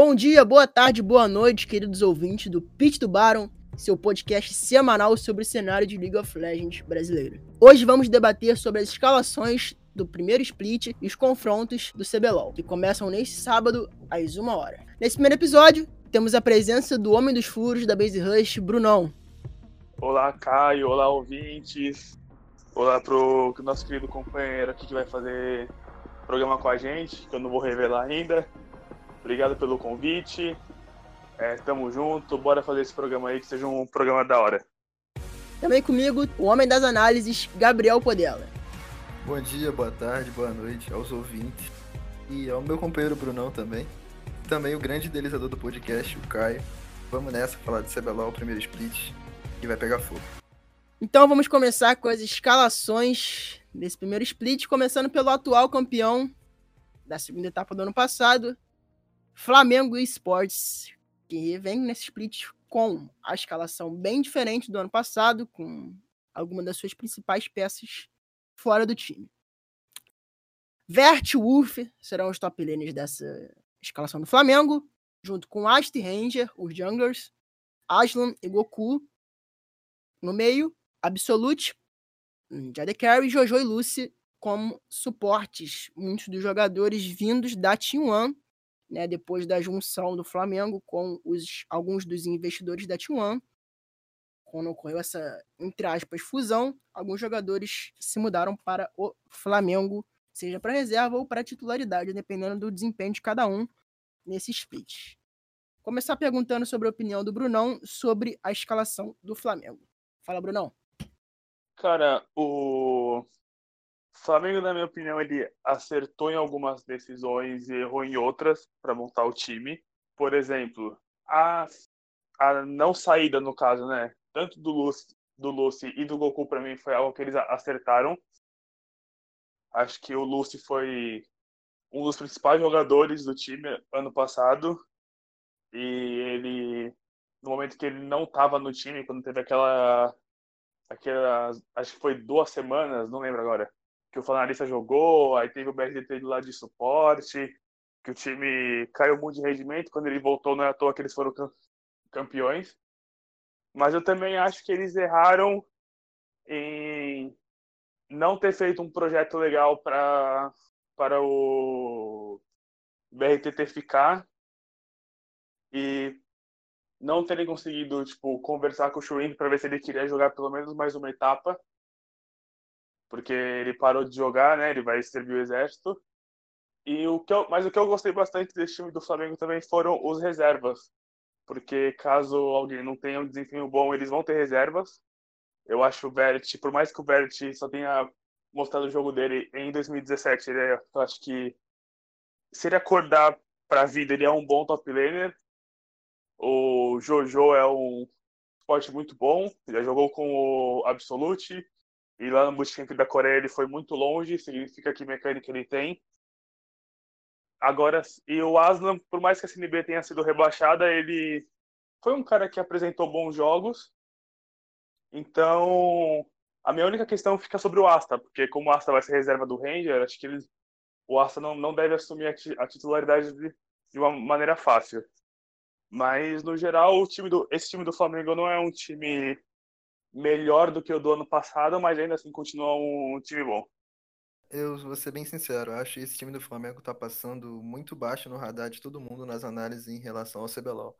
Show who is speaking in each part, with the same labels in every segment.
Speaker 1: Bom dia, boa tarde, boa noite, queridos ouvintes do Pitch do Baron, seu podcast semanal sobre o cenário de League of Legends brasileiro. Hoje vamos debater sobre as escalações do primeiro split e os confrontos do CBLOL, que começam neste sábado às 1 hora. Nesse primeiro episódio, temos a presença do Homem dos Furos da Base Rush, Brunão.
Speaker 2: Olá, Caio, olá, ouvintes. Olá pro nosso querido companheiro aqui que vai fazer programa com a gente, que eu não vou revelar ainda. Obrigado pelo convite. É, tamo junto, bora fazer esse programa aí que seja um programa da hora.
Speaker 1: Também comigo, o homem das análises, Gabriel Podela.
Speaker 3: Bom dia, boa tarde, boa noite aos ouvintes. E ao meu companheiro Brunão também. Também o grande idealizador do podcast, o Caio. Vamos nessa falar de CBLOL, o primeiro split, que vai pegar fogo.
Speaker 1: Então vamos começar com as escalações desse primeiro split, começando pelo atual campeão da segunda etapa do ano passado, Flamengo Esports, que vem nesse split com a escalação bem diferente do ano passado, com algumas das suas principais peças fora do time. Vert e Wolf serão os top laners dessa escalação do Flamengo, junto com Ast Ranger, os junglers, Aslan e Goku. No meio, Absolute, Jade Carry, Jojo e Lucy como suportes, muitos dos jogadores vindos da Team One né, depois da junção do Flamengo com os, alguns dos investidores da T1, quando ocorreu essa, entre aspas, fusão, alguns jogadores se mudaram para o Flamengo, seja para reserva ou para titularidade, dependendo do desempenho de cada um nesse split. Começar perguntando sobre a opinião do Brunão sobre a escalação do Flamengo. Fala, Brunão.
Speaker 2: Cara, o Flamengo, na minha opinião, ele acertou em algumas decisões e errou em outras para montar o time. Por exemplo, a, a não saída, no caso, né? Tanto do Lucy, do Lucy e do Goku, para mim, foi algo que eles acertaram. Acho que o Lucy foi um dos principais jogadores do time ano passado. E ele, no momento que ele não estava no time, quando teve aquela. aquela acho que foi duas semanas, não lembro agora que o Flanarista jogou, aí teve o BRDT do lado de suporte, que o time caiu muito de rendimento, quando ele voltou não é à toa que eles foram campeões. Mas eu também acho que eles erraram em não ter feito um projeto legal para para o BRTT ficar e não terem conseguido tipo conversar com o Shuin para ver se ele queria jogar pelo menos mais uma etapa porque ele parou de jogar, né? Ele vai servir o exército. E o que eu, mas o que eu gostei bastante desse time do Flamengo também foram os reservas, porque caso alguém não tenha um desempenho bom, eles vão ter reservas. Eu acho o Bert, por mais que o Bert só tenha mostrado o jogo dele em 2017, ele é, eu acho que se ele acordar para a vida, ele é um bom top laner. O Jojo é um esporte muito bom, já jogou com o Absolute, e lá no bootcamp da Coreia ele foi muito longe, significa que mecânica ele tem. Agora, e o Aslan, por mais que a CNB tenha sido rebaixada, ele foi um cara que apresentou bons jogos. Então, a minha única questão fica sobre o Asta, porque como o Asta vai ser reserva do Ranger, acho que ele, o Asta não, não deve assumir a, titularidade de, de uma maneira fácil. Mas, no geral, o time do, esse time do Flamengo não é um time melhor do que o do ano passado, mas ainda assim continua um time bom.
Speaker 3: Eu vou ser bem sincero, acho que esse time do Flamengo tá passando muito baixo no radar de todo mundo nas análises em relação ao CBLOL.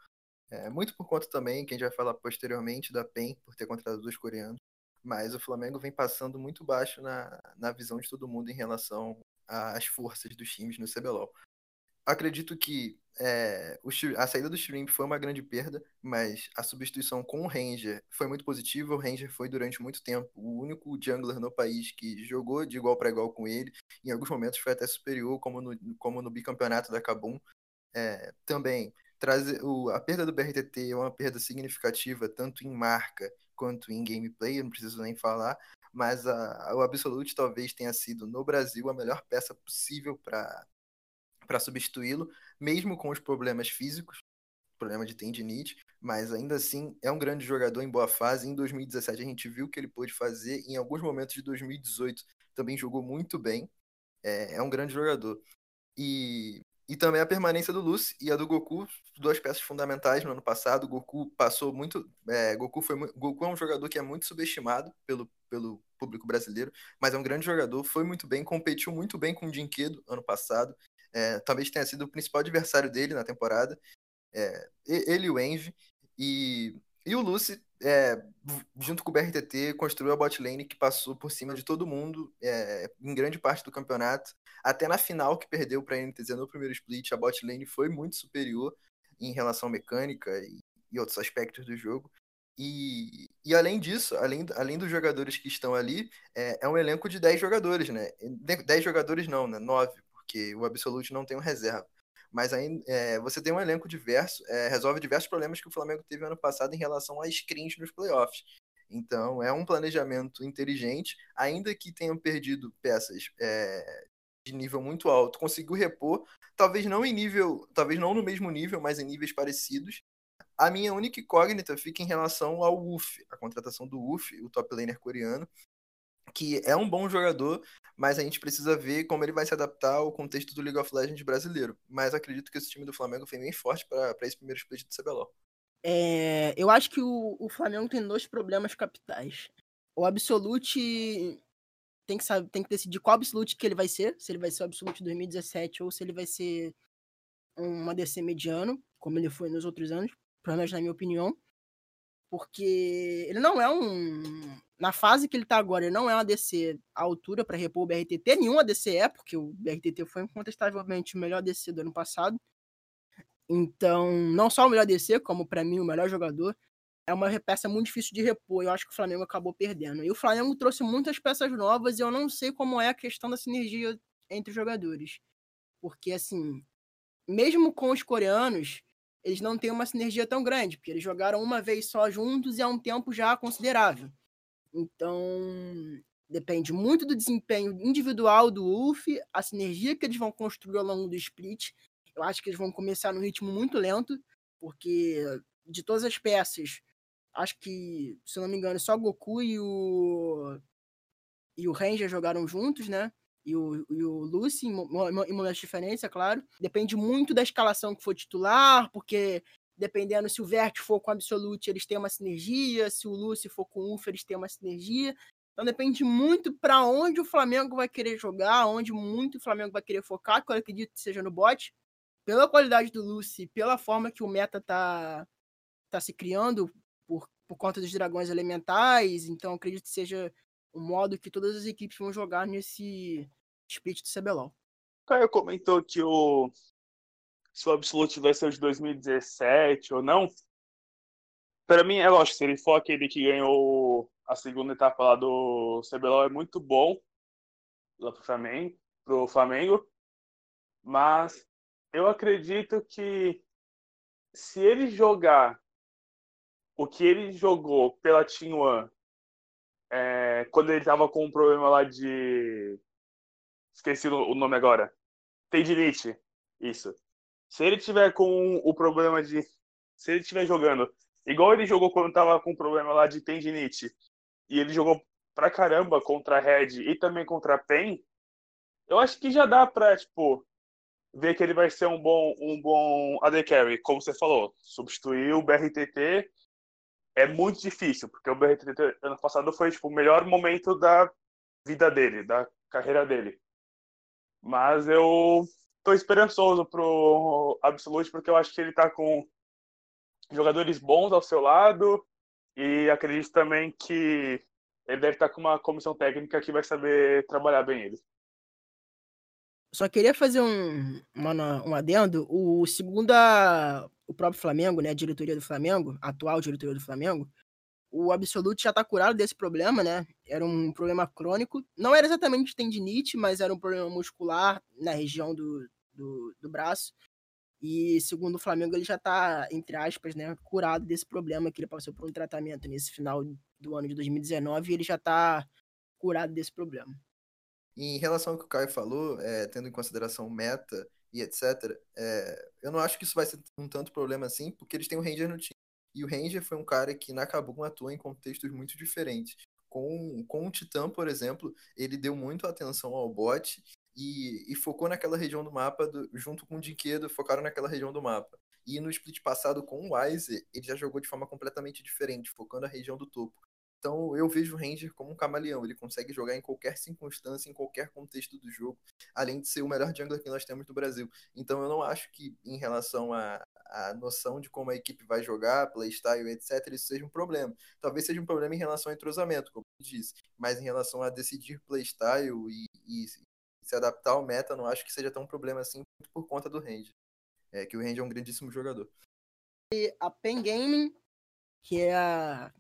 Speaker 3: É, muito por conta também, que a gente vai falar posteriormente, da PEN, por ter contratado dois coreanos. Mas o Flamengo vem passando muito baixo na, na visão de todo mundo em relação às forças dos times no CBLOL acredito que é, o, a saída do Shrimp foi uma grande perda, mas a substituição com o Ranger foi muito positiva. O Ranger foi durante muito tempo o único jungler no país que jogou de igual para igual com ele. Em alguns momentos foi até superior, como no, como no bicampeonato da Kabum. É, também trazer o, a perda do BRTT é uma perda significativa, tanto em marca quanto em gameplay, não preciso nem falar. Mas a, o Absolute talvez tenha sido no Brasil a melhor peça possível para para substituí-lo, mesmo com os problemas físicos, problema de tendinite, mas ainda assim é um grande jogador em boa fase. Em 2017 a gente viu o que ele pôde fazer, em alguns momentos de 2018 também jogou muito bem. É, é um grande jogador. E E também a permanência do Lucy e a do Goku, duas peças fundamentais no ano passado. O Goku passou muito. É, Goku, foi, Goku é um jogador que é muito subestimado pelo, pelo público brasileiro, mas é um grande jogador, foi muito bem, competiu muito bem com o Dinquedo ano passado. É, talvez tenha sido o principal adversário dele na temporada. É, ele e o Envy. E, e o Lucy, é, junto com o BRTT, construiu a bot lane que passou por cima de todo mundo é, em grande parte do campeonato. Até na final que perdeu para a NTZ no primeiro split, a bot lane foi muito superior em relação à mecânica e, e outros aspectos do jogo. E, e além disso, além, além dos jogadores que estão ali, é, é um elenco de 10 jogadores, né? 10 jogadores não, né? 9, porque o Absolute não tem um reserva. Mas aí é, você tem um elenco diverso, é, resolve diversos problemas que o Flamengo teve ano passado em relação a screens nos playoffs. Então é um planejamento inteligente, ainda que tenham perdido peças é, de nível muito alto, conseguiu repor, talvez não em nível, talvez não no mesmo nível, mas em níveis parecidos. A minha única incógnita fica em relação ao UF, a contratação do UF, o top laner coreano, que é um bom jogador, mas a gente precisa ver como ele vai se adaptar ao contexto do League of Legends brasileiro. Mas acredito que esse time do Flamengo vem bem forte para esse primeiro split do CBLOL.
Speaker 1: É, eu acho que o, o, Flamengo tem dois problemas capitais. O Absolute tem que, saber, tem que decidir qual Absolute que ele vai ser, se ele vai ser o Absolute 2017 ou se ele vai ser um ADC mediano, como ele foi nos outros anos, pelo menos na minha opinião. Porque ele não é um na fase que ele tá agora, ele não é um ADC à altura para repor o BRTT. Nenhum ADC é, porque o BRTT foi incontestavelmente o melhor ADC do ano passado. Então, não só o melhor ADC, como para mim o melhor jogador, é uma peça muito difícil de repor. Eu acho que o Flamengo acabou perdendo. E o Flamengo trouxe muitas peças novas e eu não sei como é a questão da sinergia entre os jogadores. Porque, assim, mesmo com os coreanos, eles não têm uma sinergia tão grande, porque eles jogaram uma vez só juntos e há um tempo já considerável. Então, depende muito do desempenho individual do UF, a sinergia que eles vão construir ao longo do split. Eu acho que eles vão começar no ritmo muito lento, porque de todas as peças, acho que, se não me engano, só Goku e o e o Ranger jogaram juntos, né? E o, e o Lucy, em momentos diferentes, é claro. Depende muito da escalação que for titular, porque dependendo se o Vert for com o Absolute, eles têm uma sinergia, se o Lucy for com o UF, eles têm uma sinergia. Então depende muito para onde o Flamengo vai querer jogar, onde muito o Flamengo vai querer focar, que eu acredito que seja no bot. Pela qualidade do Lucy, pela forma que o meta tá, tá se criando por, por conta dos dragões elementais, então acredito que seja o modo que todas as equipes vão jogar nesse split do CBLOL.
Speaker 2: Caio comentou que o se o Absolute ser o de 2017 ou não. Para mim, é lógico, se ele for aquele que ganhou a segunda etapa lá do CBLOL, é muito bom lá pro Flamengo, pro Flamengo. Mas eu acredito que se ele jogar o que ele jogou pela Team One é, quando ele tava com um problema lá de. Esqueci o nome agora. Tendinite. Isso. Se ele tiver com o problema de. Se ele estiver jogando igual ele jogou quando tava com o problema lá de tendinite, e ele jogou pra caramba contra a Red e também contra a PEN, eu acho que já dá pra, tipo, ver que ele vai ser um bom, um bom AD Carry, como você falou. Substituir o BRTT é muito difícil, porque o BRTT ano passado foi, tipo, o melhor momento da vida dele, da carreira dele. Mas eu tô esperançoso pro Absolute, porque eu acho que ele tá com jogadores bons ao seu lado e acredito também que ele deve estar tá com uma comissão técnica que vai saber trabalhar bem ele.
Speaker 1: Só queria fazer um, uma, um adendo. O segundo a, o próprio Flamengo, né, a diretoria do Flamengo, atual diretoria do Flamengo, o Absolute já está curado desse problema, né? Era um problema crônico. Não era exatamente tendinite, mas era um problema muscular na região do, do, do braço. E segundo o Flamengo, ele já está, entre aspas, né, curado desse problema que ele passou por um tratamento nesse final do ano de 2019 e ele já está curado desse problema.
Speaker 3: Em relação ao que o Caio falou, é, tendo em consideração meta e etc., é, eu não acho que isso vai ser um tanto problema assim, porque eles têm o Ranger no time. E o Ranger foi um cara que na Kabum atua em contextos muito diferentes. Com, com o Titã, por exemplo, ele deu muito atenção ao bot e, e focou naquela região do mapa, do, junto com o Dinquedo, focaram naquela região do mapa. E no split passado com o Wise, ele já jogou de forma completamente diferente, focando a região do topo. Então eu vejo o Ranger como um camaleão, ele consegue jogar em qualquer circunstância, em qualquer contexto do jogo, além de ser o melhor jungler que nós temos no Brasil. Então eu não acho que em relação à, à noção de como a equipe vai jogar, playstyle, etc., isso seja um problema. Talvez seja um problema em relação ao entrosamento, como eu disse, mas em relação a decidir playstyle e, e se adaptar ao meta, não acho que seja tão um problema assim por conta do Ranger. É que o Ranger é um grandíssimo jogador.
Speaker 1: E a Pen Gaming, que é a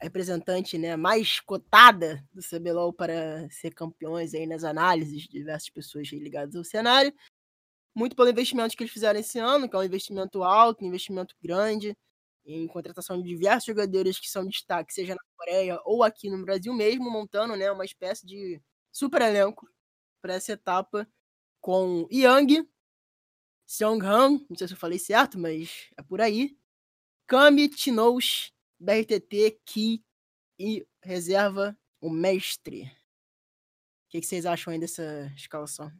Speaker 1: representante né, mais cotada do CBLOL para ser campeões aí nas análises de diversas pessoas ligadas ao cenário. Muito pelo investimento que eles fizeram esse ano, que é um investimento alto, um investimento grande, em contratação de diversos jogadores que são destaque, seja na Coreia ou aqui no Brasil mesmo, montando né, uma espécie de super elenco para essa etapa com Yang, Seong-han, não sei se eu falei certo, mas é por aí, Kami, Tinous, BRTT, Ki e reserva o mestre. O que, vocês acham aí dessa escalação?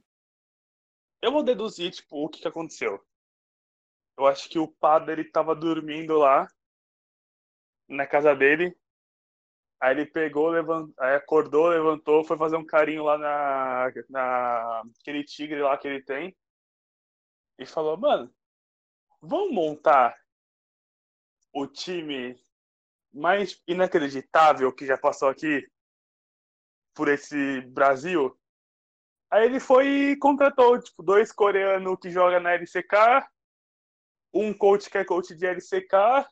Speaker 2: Eu vou deduzir, tipo, o que, que aconteceu. Eu acho que o padre ele dormindo lá na casa dele. Aí ele pegou, levant... aí acordou, levantou, foi fazer um carinho lá na... na aquele tigre lá que ele tem. E falou, mano, vamos montar o time mais inacreditável que já passou aqui por esse Brasil. Aí ele foi e contratou tipo, dois coreanos que jogam na LCK, um coach que é coach de LCK,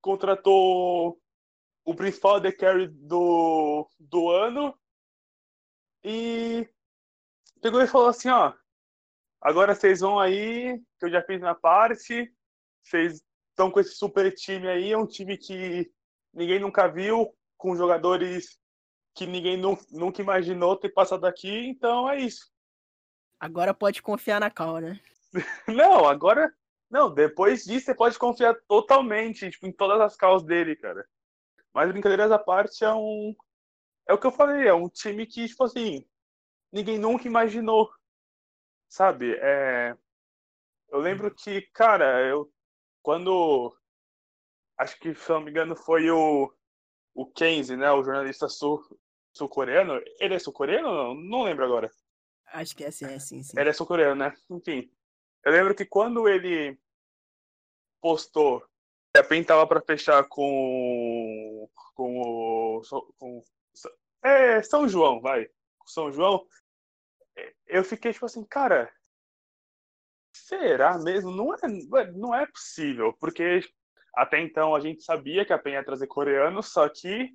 Speaker 2: contratou o principal The Carry do, do ano e pegou e falou assim, ó, agora vocês vão aí, que eu já fiz na parte, vocês estão com esse super time aí, é um time que ninguém nunca viu, com jogadores que ninguém nunca imaginou ter passado aqui, então é isso.
Speaker 1: Agora pode confiar na Cal, né?
Speaker 2: não, agora. Não, depois disso você pode confiar totalmente tipo, em todas as causas dele, cara. Mas brincadeiras à parte é um. É o que eu falei, é um time que, tipo assim, ninguém nunca imaginou. Sabe? É... Eu lembro que, cara, eu quando acho que se não me engano foi o o Kenzie, né, o jornalista sul sul-coreano, ele é sul-coreano? Não, não lembro agora.
Speaker 1: Acho que é assim, é sim, sim.
Speaker 2: Ele é sul-coreano, né? Enfim. Eu lembro que quando ele postou PEN tava para fechar com com o com, é, São João, vai. São João, eu fiquei tipo assim, cara, Será mesmo? Não é, não é possível, porque até então a gente sabia que a PEN ia trazer coreanos, só que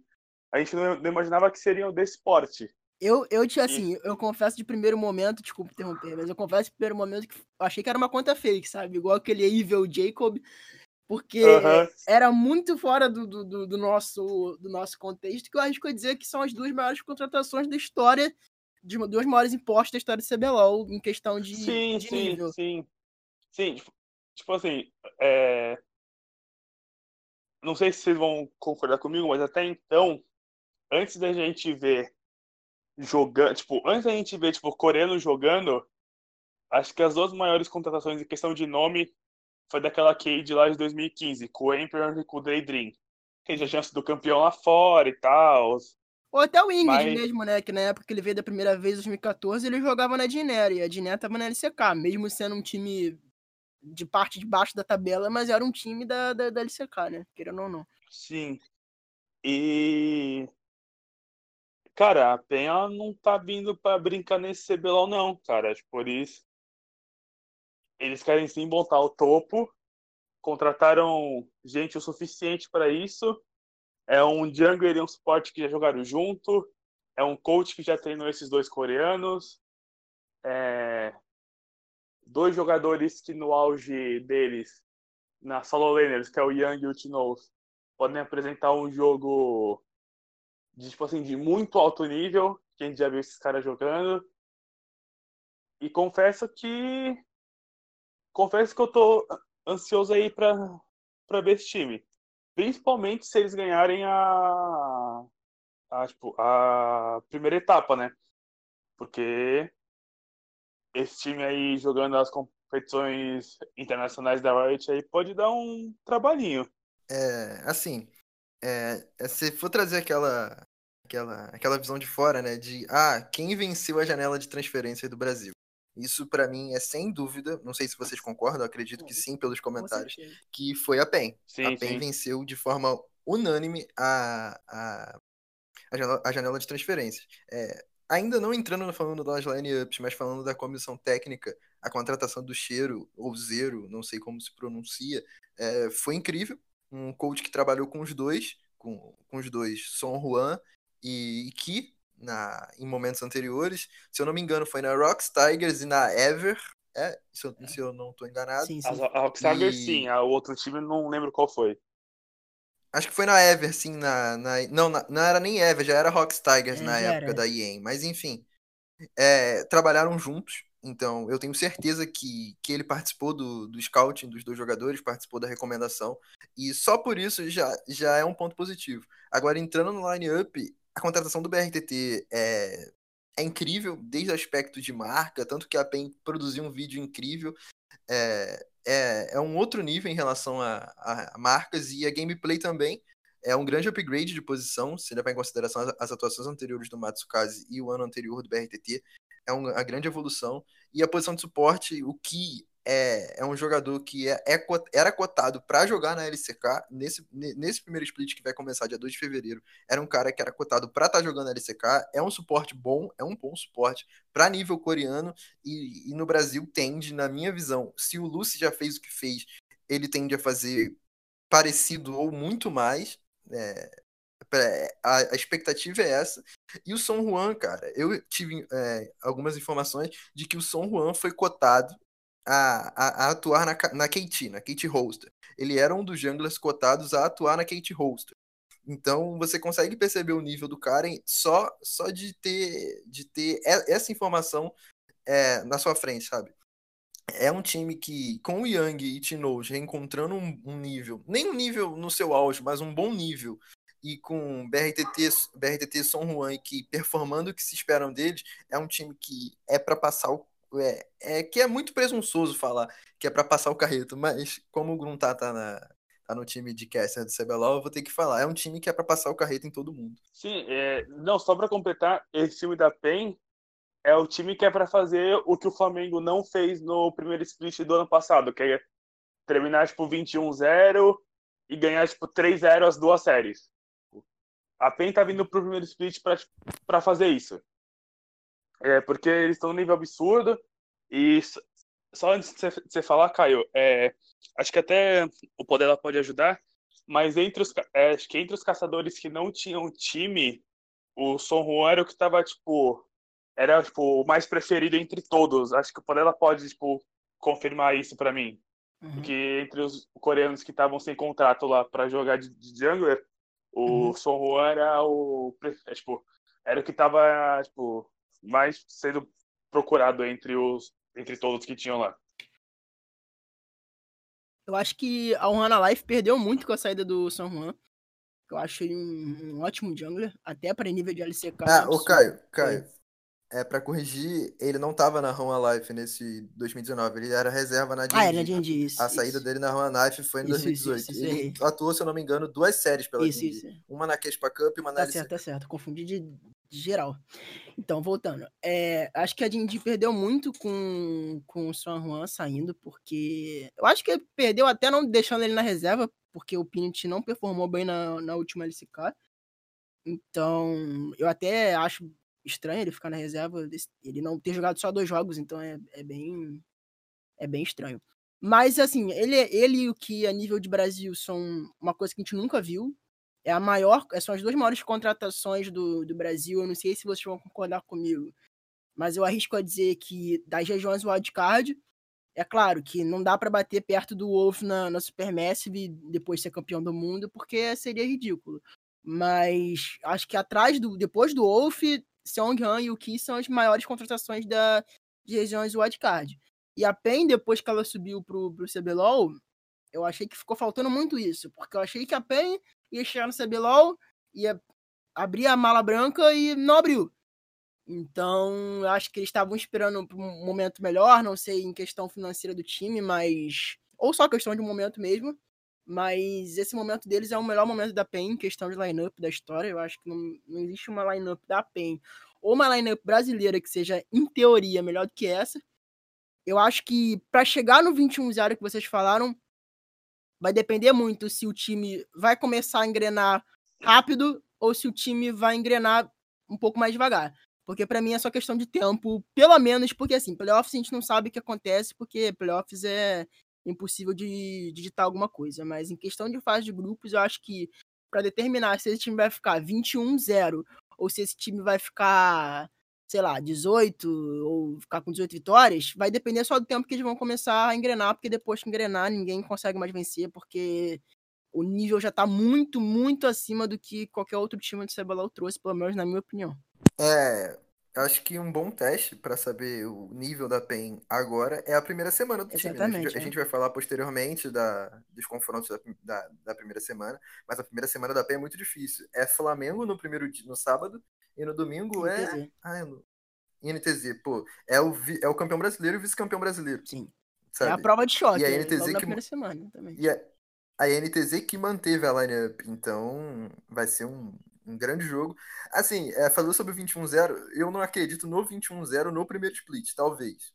Speaker 2: a gente não, não imaginava que seriam desse porte.
Speaker 1: Eu, eu tinha assim, eu confesso de primeiro momento, desculpa interromper, mas eu confesso de primeiro momento que achei que era uma conta fake, sabe? Igual aquele Evil Jacob, porque era muito fora do, do, do, nosso, do nosso contexto, que eu arrisco a dizer que são as duas maiores contratações da história de duas maiores impostos da história do CBLOL em questão de,
Speaker 2: sim,
Speaker 1: de
Speaker 2: sim,
Speaker 1: nível.
Speaker 2: Sim, sim. Tipo, tipo assim, é... não sei se vocês vão concordar comigo, mas até então, antes da gente ver jogando, tipo, antes da gente ver, tipo, coreano jogando, acho que as duas maiores contratações em questão de nome foi daquela Cade lá de 2015, com o Emperor e com o Daydream. Que já tinha sido campeão lá fora e tal.
Speaker 1: Ou até o Ingrid Mas... mesmo, né? Que na época que ele veio da primeira vez, em 2014, ele jogava na Dinero. E a Dinero tava na LCK, mesmo sendo um time de parte de baixo da tabela, mas era um time da, da, da LCK, né? Querendo ou não.
Speaker 2: Sim. E. Cara, a Penha não tá vindo para brincar nesse CBLOL, não, cara. Por isso. Eles querem sim montar o topo. Contrataram gente o suficiente para isso. É um jungler e um suporte que já jogaram junto. É um coach que já treinou esses dois coreanos. É... Dois jogadores que no auge deles, na solo laners, que é o Yang e o Tinoz, podem apresentar um jogo de, tipo assim, de muito alto nível, que a gente já viu esses caras jogando. E confesso que confesso que eu tô ansioso aí para para ver esse time. Principalmente se eles ganharem a, a, tipo, a primeira etapa, né? Porque esse time aí jogando as competições internacionais da Riot aí pode dar um trabalhinho.
Speaker 3: É, assim, é, é, se for trazer aquela, aquela, aquela visão de fora, né, de ah, quem venceu a janela de transferência do Brasil? Isso para mim é sem dúvida, não sei se vocês concordam, acredito que sim pelos comentários, que foi a PEN. Sim, a PEN sim. venceu de forma unânime a, a, a, janela, a janela de transferências. É, ainda não entrando falando das line-ups, mas falando da comissão técnica, a contratação do Cheiro, ou Zero, não sei como se pronuncia, é, foi incrível. Um coach que trabalhou com os dois, com, com os dois, Son Juan e Ki, na, em momentos anteriores. Se eu não me engano, foi na Rocks Tigers e na Ever. É, se eu, se eu não estou enganado.
Speaker 2: Sim, sim. A, a Rocks Tigers, e... sim. O outro time, não lembro qual foi.
Speaker 3: Acho que foi na Ever, sim. Na, na... Não, na, não era nem Ever, já era Rocks Tigers é, na época era. da EA. Mas enfim, é, trabalharam juntos. Então, eu tenho certeza que, que ele participou do, do scouting dos dois jogadores, participou da recomendação. E só por isso já, já é um ponto positivo. Agora, entrando no line-up, a contratação do BRTT é, é incrível, desde o aspecto de marca, tanto que a PEN produziu um vídeo incrível. É, é, é um outro nível em relação a, a, marcas e a gameplay também. É um grande upgrade de posição, se levar em consideração as, as atuações anteriores do Matsukaze e o ano anterior do BRTT. É uma grande evolução. E a posição de suporte, o que é, é um jogador que é, é era cotado para jogar na LCK. Nesse, nesse primeiro split que vai começar dia 2 de fevereiro, era um cara que era cotado para estar tá jogando na LCK. É um suporte bom, é um bom suporte para nível coreano. E, e, no Brasil tende, na minha visão, se o Lucy já fez o que fez, ele tende a fazer parecido ou muito mais. É, a, expectativa é essa. E o Son Juan, cara, eu tive é, algumas informações de que o Son Juan foi cotado a, a, a, atuar na, na KT, na KT Holster. Ele era um dos junglers cotados a atuar na KT Holster. Então você consegue perceber o nível do cara só, só de ter, de ter essa informação é, na sua frente, sabe? É um time que, com o Young e Tinoz reencontrando um, um, nível, nem um nível no seu auge, mas um bom nível, e com BRTT, BRTT Son Juan que performando o que se esperam deles, é um time que é para passar o é, é que é muito presunçoso falar que é para passar o carreto, mas como o Gruntar tá, na, tá no time de caster do CBLOL, eu vou ter que falar. É um time que é para passar o carreto em todo mundo.
Speaker 2: Sim, é, não, só para completar, esse time da PEN é o time que é para fazer o que o Flamengo não fez no primeiro split do ano passado, que é terminar tipo 21-0 e ganhar tipo 3-0 as duas séries. A PEN tá vindo pro primeiro split para fazer isso. É, porque eles estão num nível absurdo. E só antes de você falar, Caio, é, acho que até o poder ela pode ajudar, mas entre os, é, acho que entre os caçadores que não tinham time, o Son Juan era o que estava, tipo, era tipo, o mais preferido entre todos. Acho que o poder ela pode, tipo, confirmar isso para mim. Uhum. Porque entre os coreanos que estavam sem contrato lá para jogar de, de jungler, o uhum. Son Juan era o, é, tipo, era o que tava, tipo, mais sendo procurado entre os entre todos que tinham lá.
Speaker 1: Eu acho que a Ohana Life perdeu muito com a saída do São Juan. Eu acho ele um, um ótimo jungler, até para nível de LCK.
Speaker 3: Ah, o Caio, Caio. É, pra corrigir, ele não tava na Run Life nesse 2019, ele era reserva na
Speaker 1: Dindi. Ah, na Dindi, isso.
Speaker 3: A saída
Speaker 1: isso.
Speaker 3: dele na Run Life foi em isso, 2018. Isso, ele atuou, se eu não me engano, duas séries pela isso, Dindi. Uma na Kespa Cup e uma na
Speaker 1: Tá certo, tá certo. Confundi de, de geral. Então, voltando. É, acho que a Dindi perdeu muito com, com o San Juan saindo, porque. Eu acho que perdeu até não deixando ele na reserva, porque o Pinit não performou bem na, na última LCK. Então, eu até acho estranho ele ficar na reserva, ele não ter jogado só dois jogos, então é, é bem. É bem estranho. Mas, assim, ele, ele e o que a nível de Brasil são uma coisa que a gente nunca viu é a maior, são as duas maiores contratações do, do Brasil. Eu não sei se vocês vão concordar comigo, mas eu arrisco a dizer que das regiões wildcard, é claro que não dá para bater perto do Wolf na, na Supermassive depois de ser campeão do mundo, porque seria ridículo. Mas acho que atrás do depois do Wolf, Seonghan e o Ki são as maiores contratações da, de regiões wildcard. E a PEN, depois que ela subiu pro, pro CBLOL, eu achei que ficou faltando muito isso, porque eu achei que a PEN ia chegar no CBLOL, ia abrir a mala branca e não abriu. Então, acho que eles estavam esperando um momento melhor, não sei em questão financeira do time, mas. Ou só questão de momento mesmo. Mas esse momento deles é o melhor momento da PEN em questão de line-up da história. Eu acho que não, não existe uma line-up da PEN ou uma line-up brasileira que seja, em teoria, melhor do que essa. Eu acho que para chegar no 21-0 que vocês falaram, vai depender muito se o time vai começar a engrenar rápido ou se o time vai engrenar um pouco mais devagar. Porque para mim é só questão de tempo, pelo menos porque assim, playoffs a gente não sabe o que acontece, porque playoffs é impossível de, digitar alguma coisa, mas em questão de fase de grupos, eu acho que para determinar se esse time vai ficar 21-0 ou se esse time vai ficar, sei lá, 18 ou ficar com 18 vitórias, vai depender só do tempo que eles vão começar a engrenar, porque depois que engrenar, ninguém consegue mais vencer, porque o nível já tá muito, muito acima do que qualquer outro time de CBLOL trouxe, pelo menos na minha opinião.
Speaker 3: É, acho que um bom teste para saber o nível da PEN agora é a primeira semana do time. Né? A, gente, é. a, gente, vai falar posteriormente da, dos confrontos da, da, da, primeira semana, mas a primeira semana da PEN é muito difícil. É Flamengo no primeiro dia, no sábado, e no domingo é. Ah, é no... INTZ, pô, é o, é o campeão brasileiro e o vice-campeão brasileiro.
Speaker 1: Sim. Sabe? É a prova de choque.
Speaker 3: E a
Speaker 1: NTZ
Speaker 3: que...
Speaker 1: primeira semana também.
Speaker 3: E a, a NTZ que manteve a lineup, então vai ser um, um grande jogo. Assim, é, falou sobre o 21-0, eu não acredito no 21-0 no primeiro split, talvez.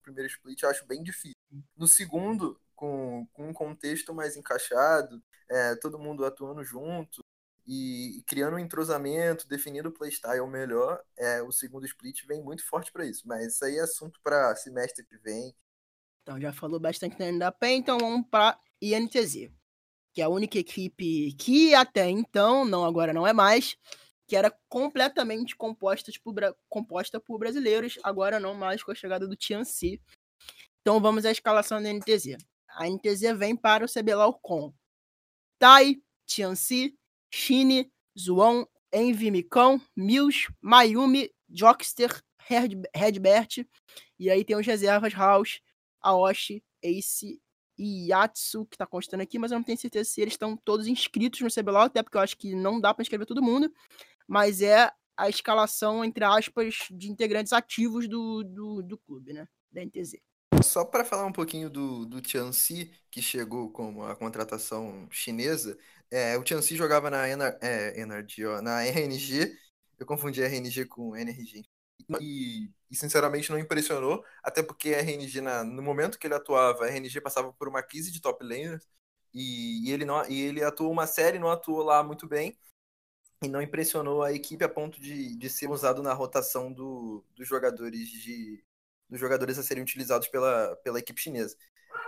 Speaker 3: O primeiro split eu acho bem difícil. No segundo, com, com um contexto mais encaixado, é, todo mundo atuando junto e, e, criando um entrosamento, definindo o playstyle melhor, é, o segundo split vem muito forte para isso. Mas isso aí é assunto para semestre que vem.
Speaker 1: Então já falou bastante da NDAP, então vamos para INTZ que é a única equipe que até então, não agora não é mais, que era completamente composta por, composta por brasileiros, agora não mais com a chegada do Tianci. Então vamos à escalação da NTZ. A NTZ vem para o CBLOL com Tai, Tianci, Shine, Zuon, Envy Mikon, Mills, Mayumi, Jockster, Redbert, e aí tem os reservas House, Aoshi, Ace e Yatsu, que tá constando aqui, mas eu não tenho certeza se eles estão todos inscritos no CBLOL, até porque eu acho que não dá para inscrever todo mundo, mas é a escalação, entre aspas, de integrantes ativos do, do, do clube, né, da NTZ.
Speaker 3: Só para falar um pouquinho do, do Tianxi, que chegou com a contratação chinesa, é, o Tianxi jogava na, Ener, é, ó, na RNG, eu confundi RNG com NRG, e, e, sinceramente não impressionou, até porque a RNG, na, no momento que ele atuava, a RNG passava por uma crise de top laners e, e, ele, não, e ele atuou uma série, não atuou lá muito bem e não impressionou a equipe a ponto de, de ser usado na rotação do, dos jogadores de dos jogadores a serem utilizados pela, pela equipe chinesa.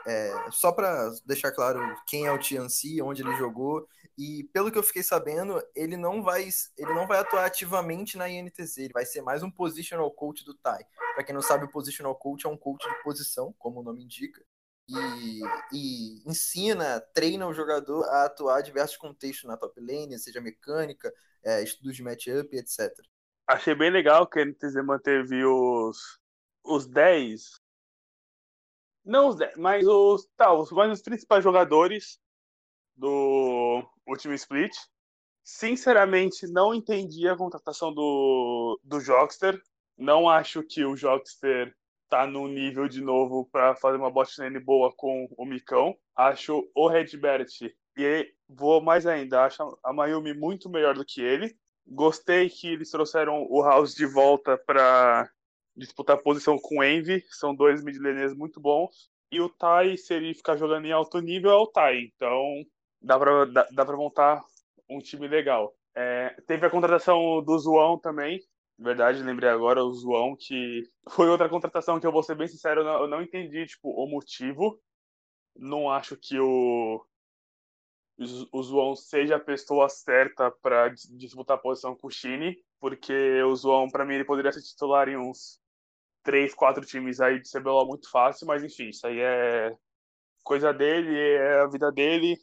Speaker 3: É, só para deixar claro quem é o Tianxi, onde ele jogou e pelo que eu fiquei sabendo, ele não vai ele não vai atuar ativamente na INTZ, ele vai ser mais um positional coach do Tai. Para quem não sabe, o positional coach é um coach de posição, como o nome indica, e, e ensina, treina o jogador a atuar em diversos contextos na top lane, seja mecânica, é, estudos de matchup, etc.
Speaker 2: Achei bem legal que a NTZ manteve os os 10 não os 10, mas os, tá, os, mas os principais jogadores do último split. Sinceramente, não entendi a contratação do, do Jockster. Não acho que o Jockster tá no nível de novo para fazer uma bot lane boa com o Micão. Acho o Redbert e vou mais ainda, acho a Mayumi muito melhor do que ele. Gostei que eles trouxeram o House de volta para disputar posição com o Envy. São dois mid muito bons. E o Tai, se ele ficar jogando em alto nível, é o Tai. Então, dá pra, dá, dá pra montar um time legal. É, teve a contratação do João também, verdade, lembrei agora, o João, que foi outra contratação que eu vou ser bem sincero, eu não, eu não entendi tipo, o motivo. Não acho que o, o João seja a pessoa certa para disputar a posição com o Chine, porque o João, para mim, ele poderia ser titular em uns três, quatro times aí de CBLOL muito fácil, mas enfim, isso aí é coisa dele, é a vida dele,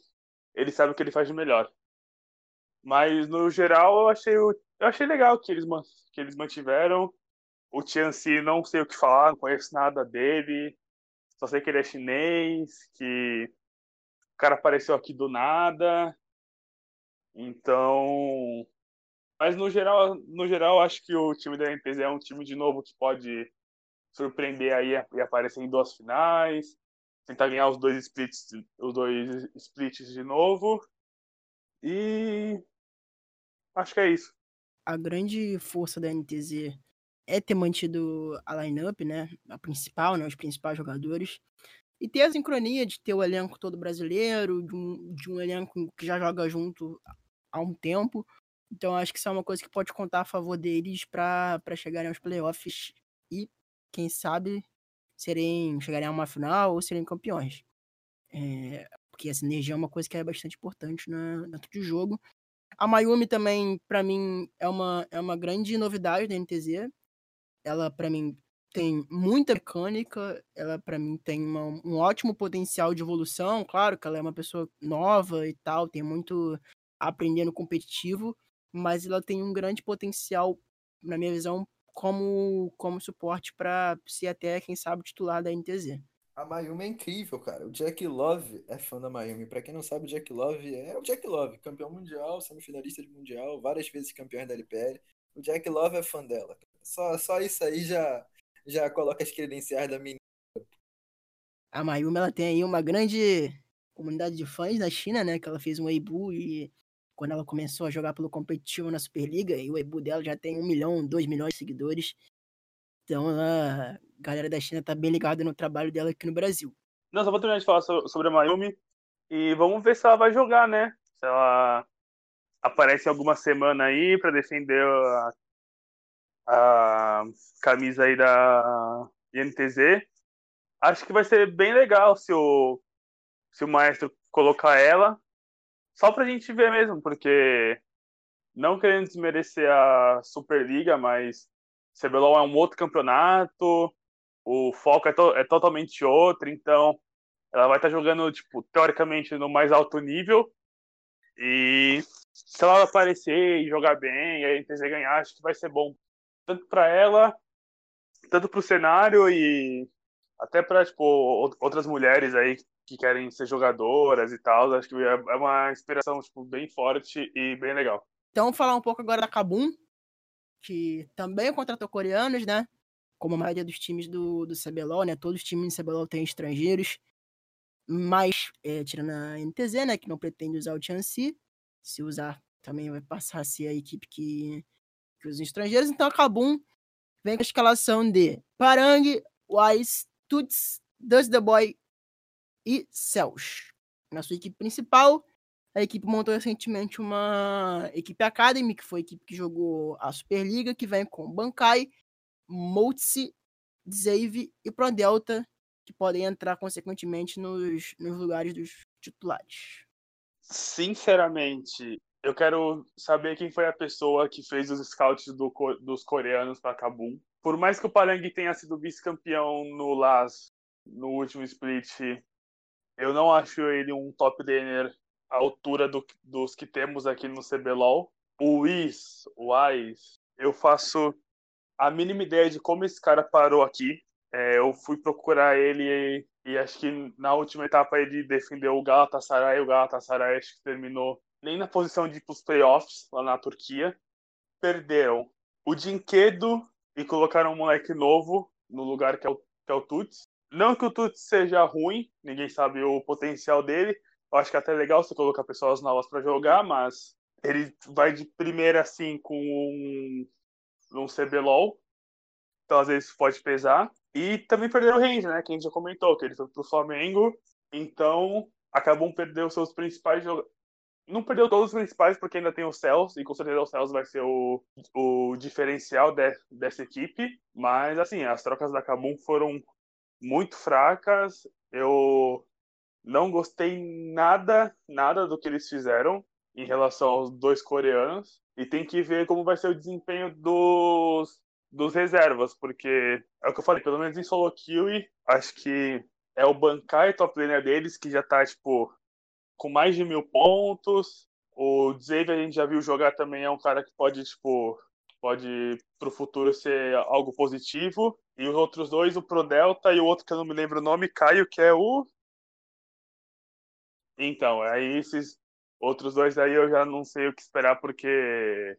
Speaker 2: ele sabe o que ele faz de melhor. Mas no geral eu achei, eu achei legal que eles, que eles mantiveram. O Tianxi não sei o que falar, não conheço nada dele. Só sei que ele é chinês, que o cara apareceu aqui do nada. Então, Mas no geral, no geral, acho que o time da NTZ é um time de novo que pode surpreender aí e aparecer em duas finais, tentar ganhar os dois splits, os dois splits de novo. E acho que é isso.
Speaker 1: A grande força da NTZ é ter mantido a lineup, né? A principal, né? Os principais jogadores. E ter a sincronia de ter o elenco todo brasileiro, de um, de um elenco que já joga junto há um tempo. Então acho que isso é uma coisa que pode contar a favor deles para chegarem aos playoffs e, quem sabe, serem, chegarem a uma final ou serem campeões. É, porque a sinergia é uma coisa que é bastante importante na, dentro do jogo. A Mayumi também, para mim, é uma, é uma grande novidade da NTZ. Ela, para mim, tem muita mecânica, ela, para mim, tem uma, um ótimo potencial de evolução. Claro que ela é uma pessoa nova e tal, tem muito a aprender no competitivo, mas ela tem um grande potencial, na minha visão, como, como suporte para ser até, quem sabe, titular da NTZ.
Speaker 3: A Mayumi é incrível, cara. O Jack Love é fã da Mayumi. Pra quem não sabe, o Jack Love é o Jack Love, campeão mundial, semifinalista de mundial, várias vezes campeão da LPL. O Jack Love é fã dela. Só, só isso aí já, já coloca as credenciais da menina.
Speaker 1: A Mayumi, ela tem aí uma grande comunidade de fãs na China, né? Que ela fez um Weibo e quando ela começou a jogar pelo competitivo na Superliga, e o Weibo dela já tem um milhão, dois milhões de seguidores. Então a galera da China tá bem ligada no trabalho dela aqui no Brasil.
Speaker 2: Vou terminar de falar sobre a Mayumi e vamos ver se ela vai jogar, né? Se ela aparece alguma semana aí para defender a, a, camisa aí da INTZ. Acho que vai ser bem legal se o, se o maestro colocar ela só pra gente ver mesmo, porque não querendo desmerecer a Superliga, mas CBLOL é um outro campeonato, o foco é, to é totalmente outro, então ela vai estar tá jogando, tipo, teoricamente no mais alto nível. E se ela aparecer e jogar bem, e a NTZ ganhar, acho que vai ser bom. Tanto para ela, tanto para o cenário e até para tipo, outras mulheres aí querem ser jogadoras e tal. Acho que é, é uma inspiração tipo, bem forte e bem legal.
Speaker 1: Então, vamos falar um pouco agora da Kabum, que também contratou coreanos, né? Como a maioria dos times do, do CBLOL, né? Todos os times do CBLOL têm estrangeiros. Mas, é, tirando a NTZ, né? Que não pretende usar o Chansi. Se usar, também vai passar a ser a equipe que, que usa estrangeiros. Então, a Kabum vem com a escalação de Parang, Wise, Tuts, Dust the Boy e Cels. Na sua equipe principal, a equipe montou recentemente uma equipe Academy, que foi a equipe que jogou a Superliga, que vem com Bankai, Motsi, Zave e Pro Delta, que podem entrar consequentemente nos, nos lugares dos titulares.
Speaker 2: Sinceramente, eu quero saber quem foi a pessoa que fez os scouts do, dos coreanos para Kabum. Por mais que o Palang tenha sido vice-campeão no LAS no último split, eu não acho ele um top laner à altura do, dos que temos aqui no CBLOL. O Whis, o Ais, eu faço a mínima ideia de como esse cara parou aqui. É, eu fui procurar ele e, e, acho que na última etapa ele defendeu o Galatasaray. O Galatasaray acho que terminou nem na posição de ir para os playoffs lá na Turquia. Perderam o Dinquedo e colocaram um moleque novo no lugar que é o, que é o Tuts. Não que o Tuts seja ruim, ninguém sabe o potencial dele. Eu acho que é até legal você colocar pessoas novas para jogar, mas ele vai de primeira assim com um, um CBLOL. Então às vezes pode pesar. E também perderam o range, né? Que a gente já comentou, que ele foi pro Flamengo. Então acabam perdendo seus principais jogadores. Não perdeu todos os principais, porque ainda tem o Cells, e com certeza o Cells vai ser o, o diferencial de, dessa equipe. Mas, assim, as trocas da Kabum foram muito fracas. Eu não gostei nada, nada do que eles fizeram em relação aos dois coreanos. E tem que ver como vai ser o desempenho dos, dos reservas, porque é o que eu falei, pelo menos em solo kill, acho que é o Bankai top laner deles, que já tá, tipo, com mais de mil pontos. O Xavier a gente já viu jogar também, é um cara que pode, tipo, pode pro futuro ser algo positivo. E os outros dois, o Pro Delta e o outro que eu não me lembro o nome, Caio, que é o. Então, aí esses outros dois aí eu já não sei o que esperar, porque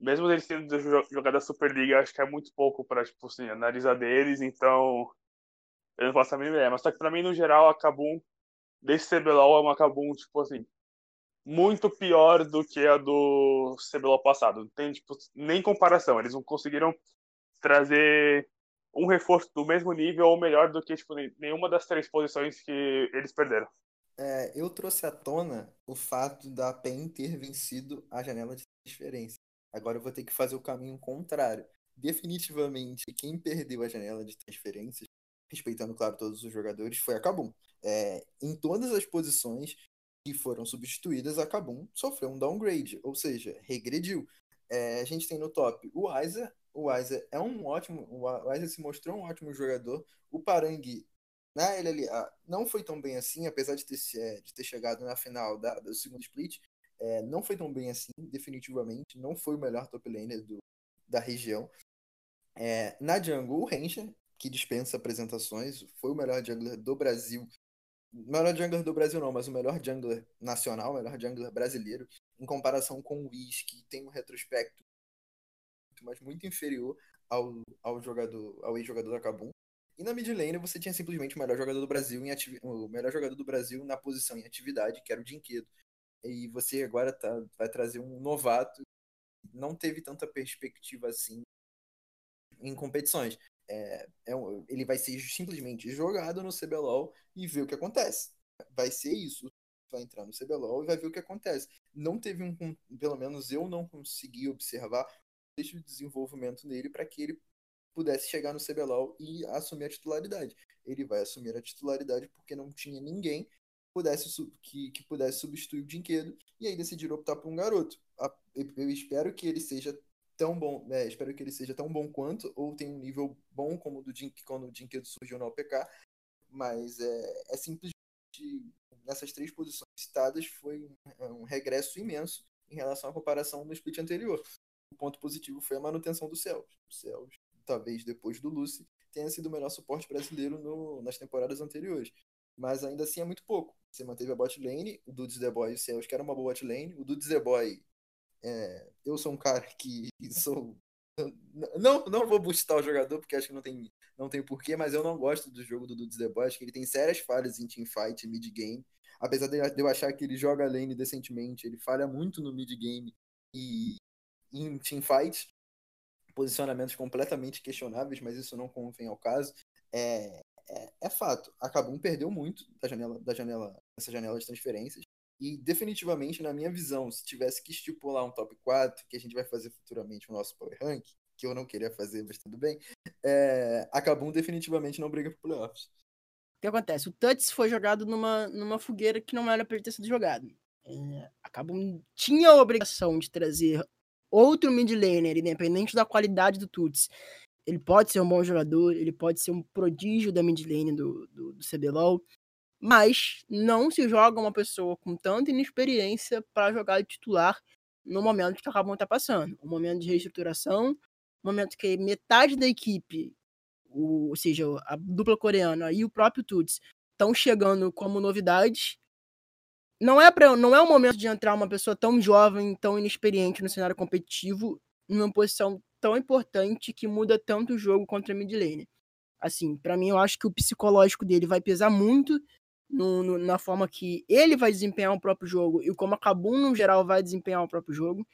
Speaker 2: mesmo eles tendo jogado a Superliga, acho que é muito pouco para tipo assim, analisar deles, então eu não faço a mínima ideia. Mas só que pra mim, no geral, a Kabum desse CBLOL é uma Kabum, tipo assim, muito pior do que a do CBLOL passado. Não tem tipo, nem comparação. Eles não conseguiram trazer um reforço do mesmo nível ou melhor do que tipo, nenhuma das três posições que eles perderam.
Speaker 3: É, eu trouxe à tona o fato da PEN ter vencido a janela de transferência. Agora eu vou ter que fazer o caminho contrário. Definitivamente, quem perdeu a janela de transferências, respeitando, claro, todos os jogadores, foi a Kabum. É, em todas as posições que foram substituídas, a Kabum sofreu um downgrade, ou seja, regrediu. É, a gente tem no top o Weiser. O Weiser é um ótimo. O Weiser se mostrou um ótimo jogador. O Parangue né, LLA não foi tão bem assim, apesar de ter, é, de ter chegado na final da, do segundo split. É, não foi tão bem assim, definitivamente. Não foi o melhor top laner do, da região. É, na jungle, o Ranger, que dispensa apresentações, foi o melhor jungler do Brasil. Melhor jungler do Brasil não, mas o melhor jungler nacional, o melhor jungler brasileiro, em comparação com o Wiz, que tem um retrospecto mas muito inferior ao, ao jogador, ao ex-jogador da Kabum. E na mid lane você tinha simplesmente o melhor jogador do Brasil em ati... o melhor jogador do Brasil na posição em atividade, que era o Dinquedo. E você agora tá, vai trazer um novato não teve tanta perspectiva assim em competições. É, é, ele vai ser simplesmente jogado no CBLOL e ver o que acontece. Vai ser isso. Vai entrar no CBLOL e vai ver o que acontece. Não teve um, pelo menos eu não consegui observar o desenvolvimento nele para que ele pudesse chegar no CBLOL e assumir a titularidade. Ele vai assumir a titularidade porque não tinha ninguém pudesse, que, que pudesse substituir o Dinquedo e aí decidiram optar por um garoto. Eu espero que ele seja tão bom, é, espero que ele seja tão bom quanto, ou tenha um nível bom como o do quando o Dinquedo surgiu no OPK, mas é, é simplesmente nessas três posições citadas foi um, um regresso imenso em relação à comparação no split anterior. O ponto positivo foi a manutenção do Céus. O Céus talvez depois do Lucy, tenha sido o melhor suporte brasileiro no, nas temporadas anteriores. Mas ainda assim é muito pouco. Você manteve a bot lane, o Dudes The Boy e o Cells, que era uma boa bot lane. O Dudes The Boy, é, eu sou um cara que sou. Não, não vou boostar o jogador, porque acho que não tem, não tem porquê, mas eu não gosto do jogo do Dudes The Boy. Acho que ele tem sérias falhas em teamfight, mid-game. Apesar de eu achar que ele joga lane decentemente, ele falha muito no mid-game e em teamfight posicionamentos completamente questionáveis, mas isso não convém ao caso. É, é, é fato. A Kabum perdeu muito da janela, da janela, dessa janela de transferências. E definitivamente, na minha visão, se tivesse que estipular um top 4, que a gente vai fazer futuramente o nosso Power Rank, que eu não queria fazer, mas tudo bem, é, a Kabum definitivamente não briga por playoffs.
Speaker 1: O que acontece? O Tuts foi jogado numa, numa fogueira que não era para ter sido jogado. É, a Kabum tinha a obrigação de trazer outro mid laner, independente da qualidade do Tuts, ele pode ser um bom jogador, ele pode ser um prodígio da mid lane do, do, do CBLOL, mas não se joga uma pessoa com tanta inexperiência para jogar de titular no momento que o Rabon está passando. Um momento de reestruturação, um momento que metade da equipe, o, ou seja, a dupla coreana e o próprio Tuts, estão chegando como novidades não é para não é o momento de entrar uma pessoa tão jovem, tão inexperiente no cenário competitivo, numa posição tão importante que muda tanto o jogo contra a mid lane. Assim, para mim eu acho que o psicológico dele vai pesar muito no, no, na forma que ele vai desempenhar o próprio jogo e como a Kabum no geral vai desempenhar o próprio jogo.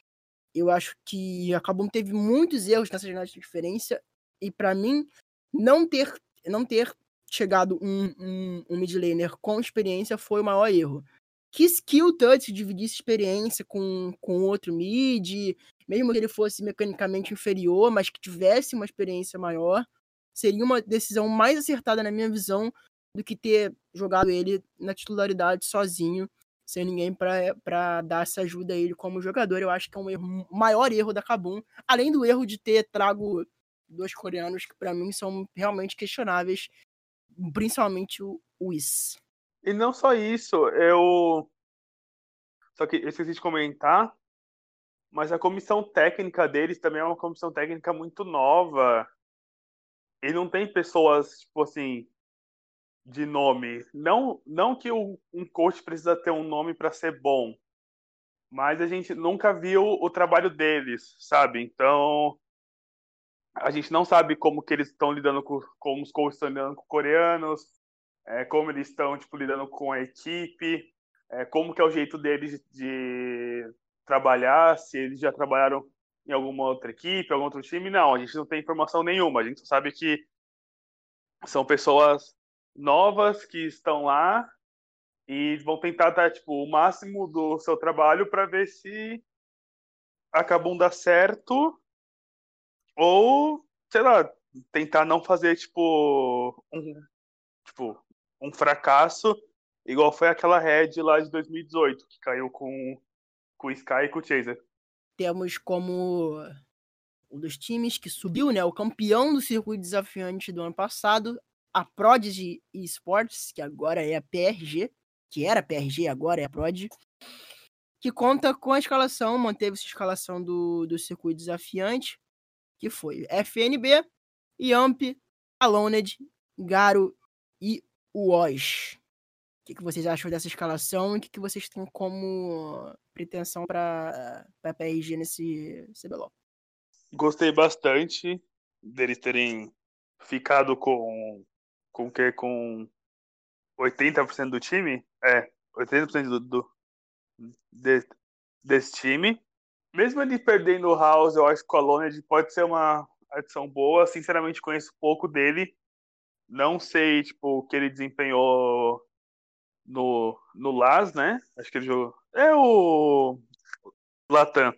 Speaker 1: Eu acho que a Kabum teve muitos erros nessa jornada de diferença e para mim não ter não ter chegado um, um, um mid laner com experiência foi o maior erro que skill touch dividisse experiência com, com outro mid, mesmo que ele fosse mecanicamente inferior, mas que tivesse uma experiência maior, seria uma decisão mais acertada na minha visão do que ter jogado ele na titularidade sozinho, sem ninguém para dar essa ajuda a ele como jogador. Eu acho que é um erro, maior erro da Kabum, além do erro de ter trago dois coreanos que para mim são realmente questionáveis, principalmente o Whis.
Speaker 2: E não só isso, eu. Só que eu esqueci de comentar, mas a comissão técnica deles também é uma comissão técnica muito nova. E não tem pessoas, tipo assim, de nome. Não, não que um coach precisa ter um nome para ser bom, mas a gente nunca viu o trabalho deles, sabe? Então, a gente não sabe como que eles estão lidando com, como os coaches estão lidando com coreanos, é, como eles estão tipo lidando com a equipe, é, como que é o jeito deles de trabalhar, se eles já trabalharam em alguma outra equipe, algum outro time, não, a gente não tem informação nenhuma, a gente só sabe que são pessoas novas que estão lá e vão tentar dar tipo o máximo do seu trabalho para ver se acabam dar certo ou sei lá tentar não fazer tipo um tipo um fracasso igual foi aquela Red lá de 2018 que caiu com com o Sky e com o Chaser.
Speaker 1: Temos como um dos times que subiu, né, o campeão do circuito desafiante do ano passado, a Prodigy Esports, que agora é a PRG, que era a PRG, agora é a Prodigy, que conta com a escalação, manteve-se a escalação do, do circuito desafiante, que foi FNB, Yamp, Aloned, Garo e Woz. O que, que vocês acham dessa escalação e o que, que vocês têm como pretensão para a PRG nesse CBLOL?
Speaker 2: Gostei bastante deles terem ficado com com que com 80% do time, é, 80% do, do de, desse time. Mesmo ele perdendo o House, eu acho que o pode ser uma adição boa. Sinceramente, conheço pouco dele. Não sei, tipo, o que ele desempenhou no, no LAS, né? Acho que ele jogou. É o Latam.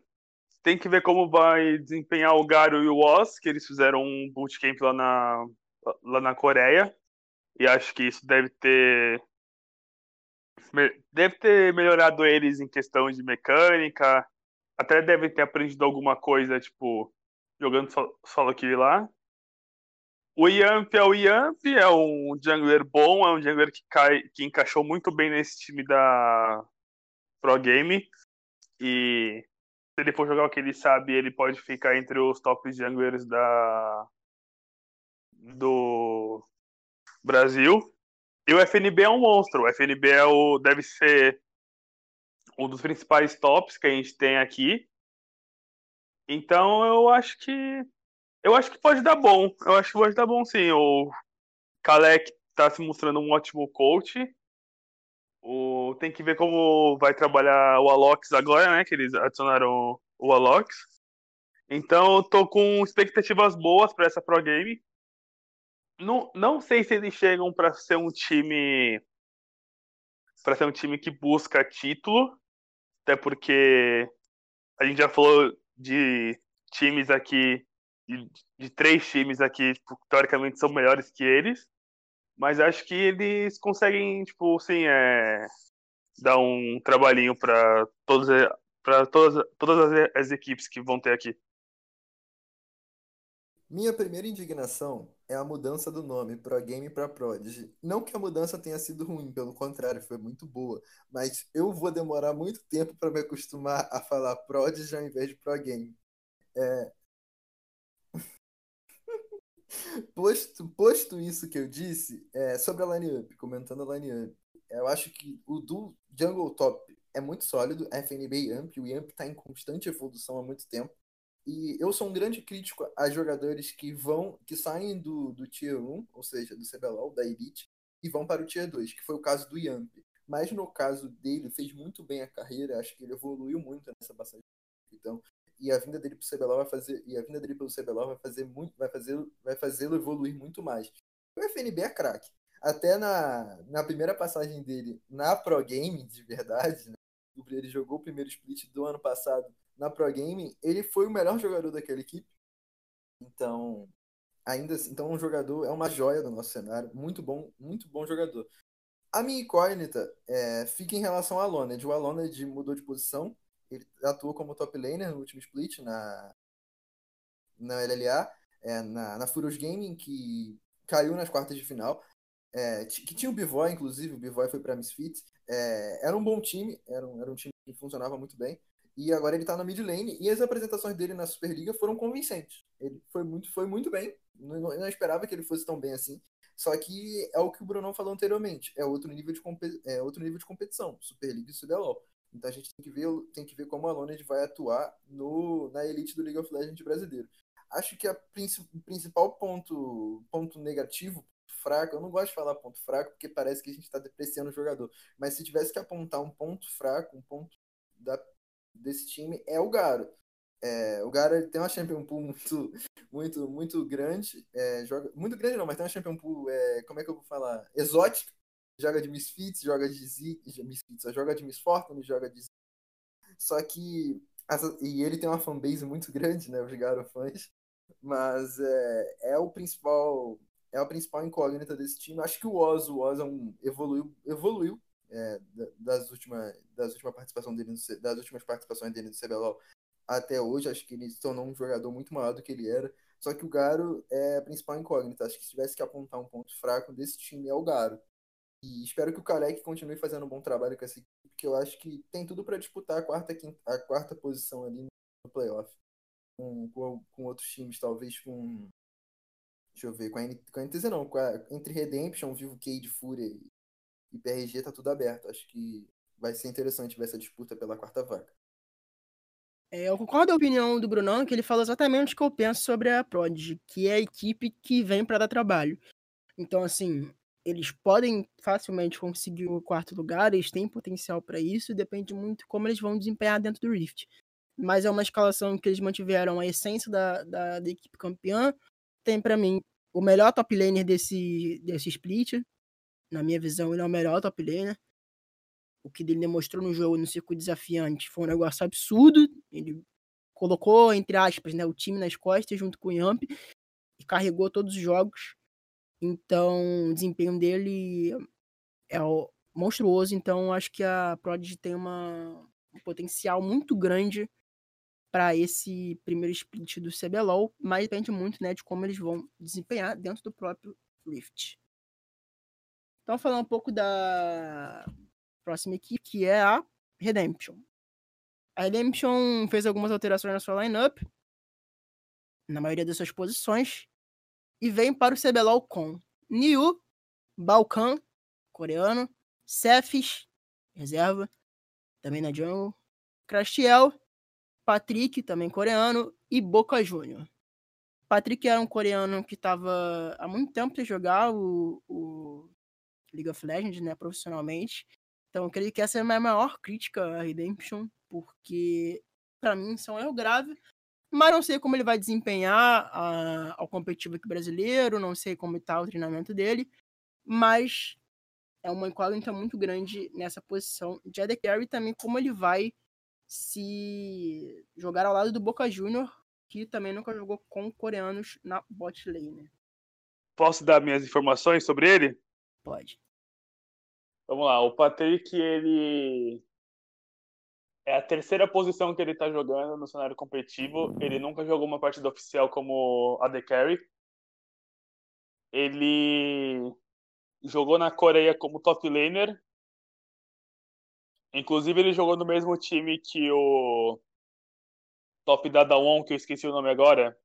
Speaker 2: Tem que ver como vai desempenhar o Garo e o Oz, que eles fizeram um bootcamp lá na, lá na Coreia. E acho que isso deve ter deve ter melhorado eles em questão de mecânica. Até devem ter aprendido alguma coisa, tipo, jogando solo kill lá. O Yamp é o Yamp, é um jungler bom, é um jungler que, cai, que encaixou muito bem nesse time da Pro Game. E se ele for jogar o que ele sabe, ele pode ficar entre os top junglers da do Brasil. E o FNB é um monstro. O FNB é o, deve ser um dos principais tops que a gente tem aqui. Então eu acho que eu acho que pode dar bom. Eu acho que pode dar bom sim. O Kalec está se mostrando um ótimo coach. O, tem que ver como vai trabalhar o Alox agora, né? Que eles adicionaram o Alox. Então eu tô com expectativas boas para essa Pro Game não, não sei se eles chegam para ser um time para ser um time que busca título, até porque a gente já falou de times aqui, de, de três times aqui, tipo, teoricamente são melhores que eles, mas acho que eles conseguem, tipo, assim, é, dar um trabalhinho para todos para todas, todas as, as equipes que vão ter aqui.
Speaker 3: Minha primeira indignação é a mudança do nome Pro Game para Prodigy. Não que a mudança tenha sido ruim, pelo contrário, foi muito boa. Mas eu vou demorar muito tempo para me acostumar a falar Prodigy ao invés de Pro Game. É... posto, posto isso que eu disse, é, sobre a line-up, comentando a line-up, eu acho que o do Jungle Top é muito sólido, FNB e Yamp, o Yamp está em constante evolução há muito tempo. E eu sou um grande crítico a jogadores que vão, que saem do, do Tier 1, ou seja, do CBLOL, da Elite, e vão para o Tier 2, que foi o caso do Yamp. Mas no caso dele, fez muito bem a carreira, acho que ele evoluiu muito nessa passagem. Então, e a vinda dele para o CBLOL vai fazer, e a vinda dele pelo CBLOL vai fazer muito, vai fazer, vai fazê-lo evoluir muito mais. O FNB é craque. Até na, na primeira passagem dele na Pro Game, de verdade, né? ele jogou o primeiro split do ano passado na Pro Game, ele foi o melhor jogador daquela equipe. Então, ainda assim, então um jogador é uma joia do nosso cenário, muito bom, muito bom jogador. A minha incógnita é, fica em relação ao Aloned. O Aloned mudou de posição, ele atuou como top laner no último split na, na LLA, é, na, na Furious Gaming, que caiu nas quartas de final. É, que tinha o Bivoy, inclusive, o Bivoy foi para Misfits. É, era um bom time, era um, era um time que funcionava muito bem. E agora ele tá na mid lane e as apresentações dele na Superliga foram convincentes. Ele foi muito, foi muito bem. Não, não esperava que ele fosse tão bem assim. Só que é o que o Brunão falou anteriormente. É outro nível de, é outro nível de competição. Superliga e CBLOL. Então a gente tem que ver, tem que ver como a Loned vai atuar no, na elite do League of Legends brasileiro. Acho que a, o principal ponto, ponto negativo, fraco, eu não gosto de falar ponto fraco, porque parece que a gente está depreciando o jogador. Mas se tivesse que apontar um ponto fraco, um ponto da, desse time, é o Garo. É, o Garo tem uma Champion Pool muito, muito, muito grande. É, joga, muito grande não, mas tem uma Champion Pool, é, como é que eu vou falar? Exótica joga de Misfits, joga de Z, Misfits, joga de Miss Fortune, joga de Z. Só que. E ele tem uma fanbase muito grande, né? Os fãs. Mas é, é o principal. É a principal incógnita desse time. Acho que o Oz, o Oz é um, evoluiu, evoluiu é, das últimas das últimas participações dele no, das últimas participações dele no CBLOL até hoje. Acho que ele se tornou um jogador muito maior do que ele era. Só que o Garo é a principal incógnita. Acho que se tivesse que apontar um ponto fraco desse time é o Garo. E espero que o Kalec continue fazendo um bom trabalho com essa equipe, porque eu acho que tem tudo para disputar a quarta, quinta, a quarta posição ali no playoff. Com, com, com, outros times, talvez com. Deixa eu ver, com a, com a NTZ não, a, entre Redemption, Vivo Cade, Fúria e PRG tá tudo aberto. Acho que vai ser interessante ver essa disputa pela quarta vaga.
Speaker 1: É, eu concordo com a opinião do Brunão, que ele falou exatamente o que eu penso sobre a Prodigy, que é a equipe que vem para dar trabalho. Então, assim, eles podem facilmente conseguir o quarto lugar, eles têm potencial para isso, depende muito como eles vão desempenhar dentro do Rift. Mas é uma escalação que eles mantiveram a essência da, da, da equipe campeã. Tem para mim o melhor top laner desse, desse split. Na minha visão, ele é o melhor top laner. O que ele demonstrou no jogo, no circuito desafiante, foi um negócio absurdo. Ele colocou, entre aspas, né, o time nas costas junto com o Yamp e carregou todos os jogos. Então, o desempenho dele é monstruoso. Então, acho que a Prodigy tem uma, um potencial muito grande para esse primeiro split do CBLOL, mas depende muito né, de como eles vão desempenhar dentro do próprio Rift. Então, falar um pouco da próxima equipe, que é a Redemption. A Redemption fez algumas alterações na sua lineup, na maioria das suas posições, e vem para o CBLOL com Niu, Balkan, coreano, Cephis, reserva, também na jungle, Crastiel, Patrick, também coreano, e Boca Júnior. Patrick era um coreano que estava há muito tempo sem jogar o, o, League of Legends, né, profissionalmente. Então, eu creio que essa é a minha maior crítica à Redemption, porque para mim são um erro grave mas não sei como ele vai desempenhar a, ao competitivo aqui brasileiro, não sei como está o treinamento dele, mas é uma incógnita muito grande nessa posição de AD Carry também como ele vai se jogar ao lado do Boca Junior, que também nunca jogou com coreanos na bot lane.
Speaker 2: Posso dar minhas informações sobre ele?
Speaker 1: Pode.
Speaker 2: Vamos lá, o Patrick, ele é a terceira posição que ele está jogando no cenário competitivo. Ele nunca jogou uma partida oficial como AD Carry. Ele jogou na Coreia como top laner. Inclusive, ele jogou no mesmo time que o top da Dawon, que eu esqueci o nome agora.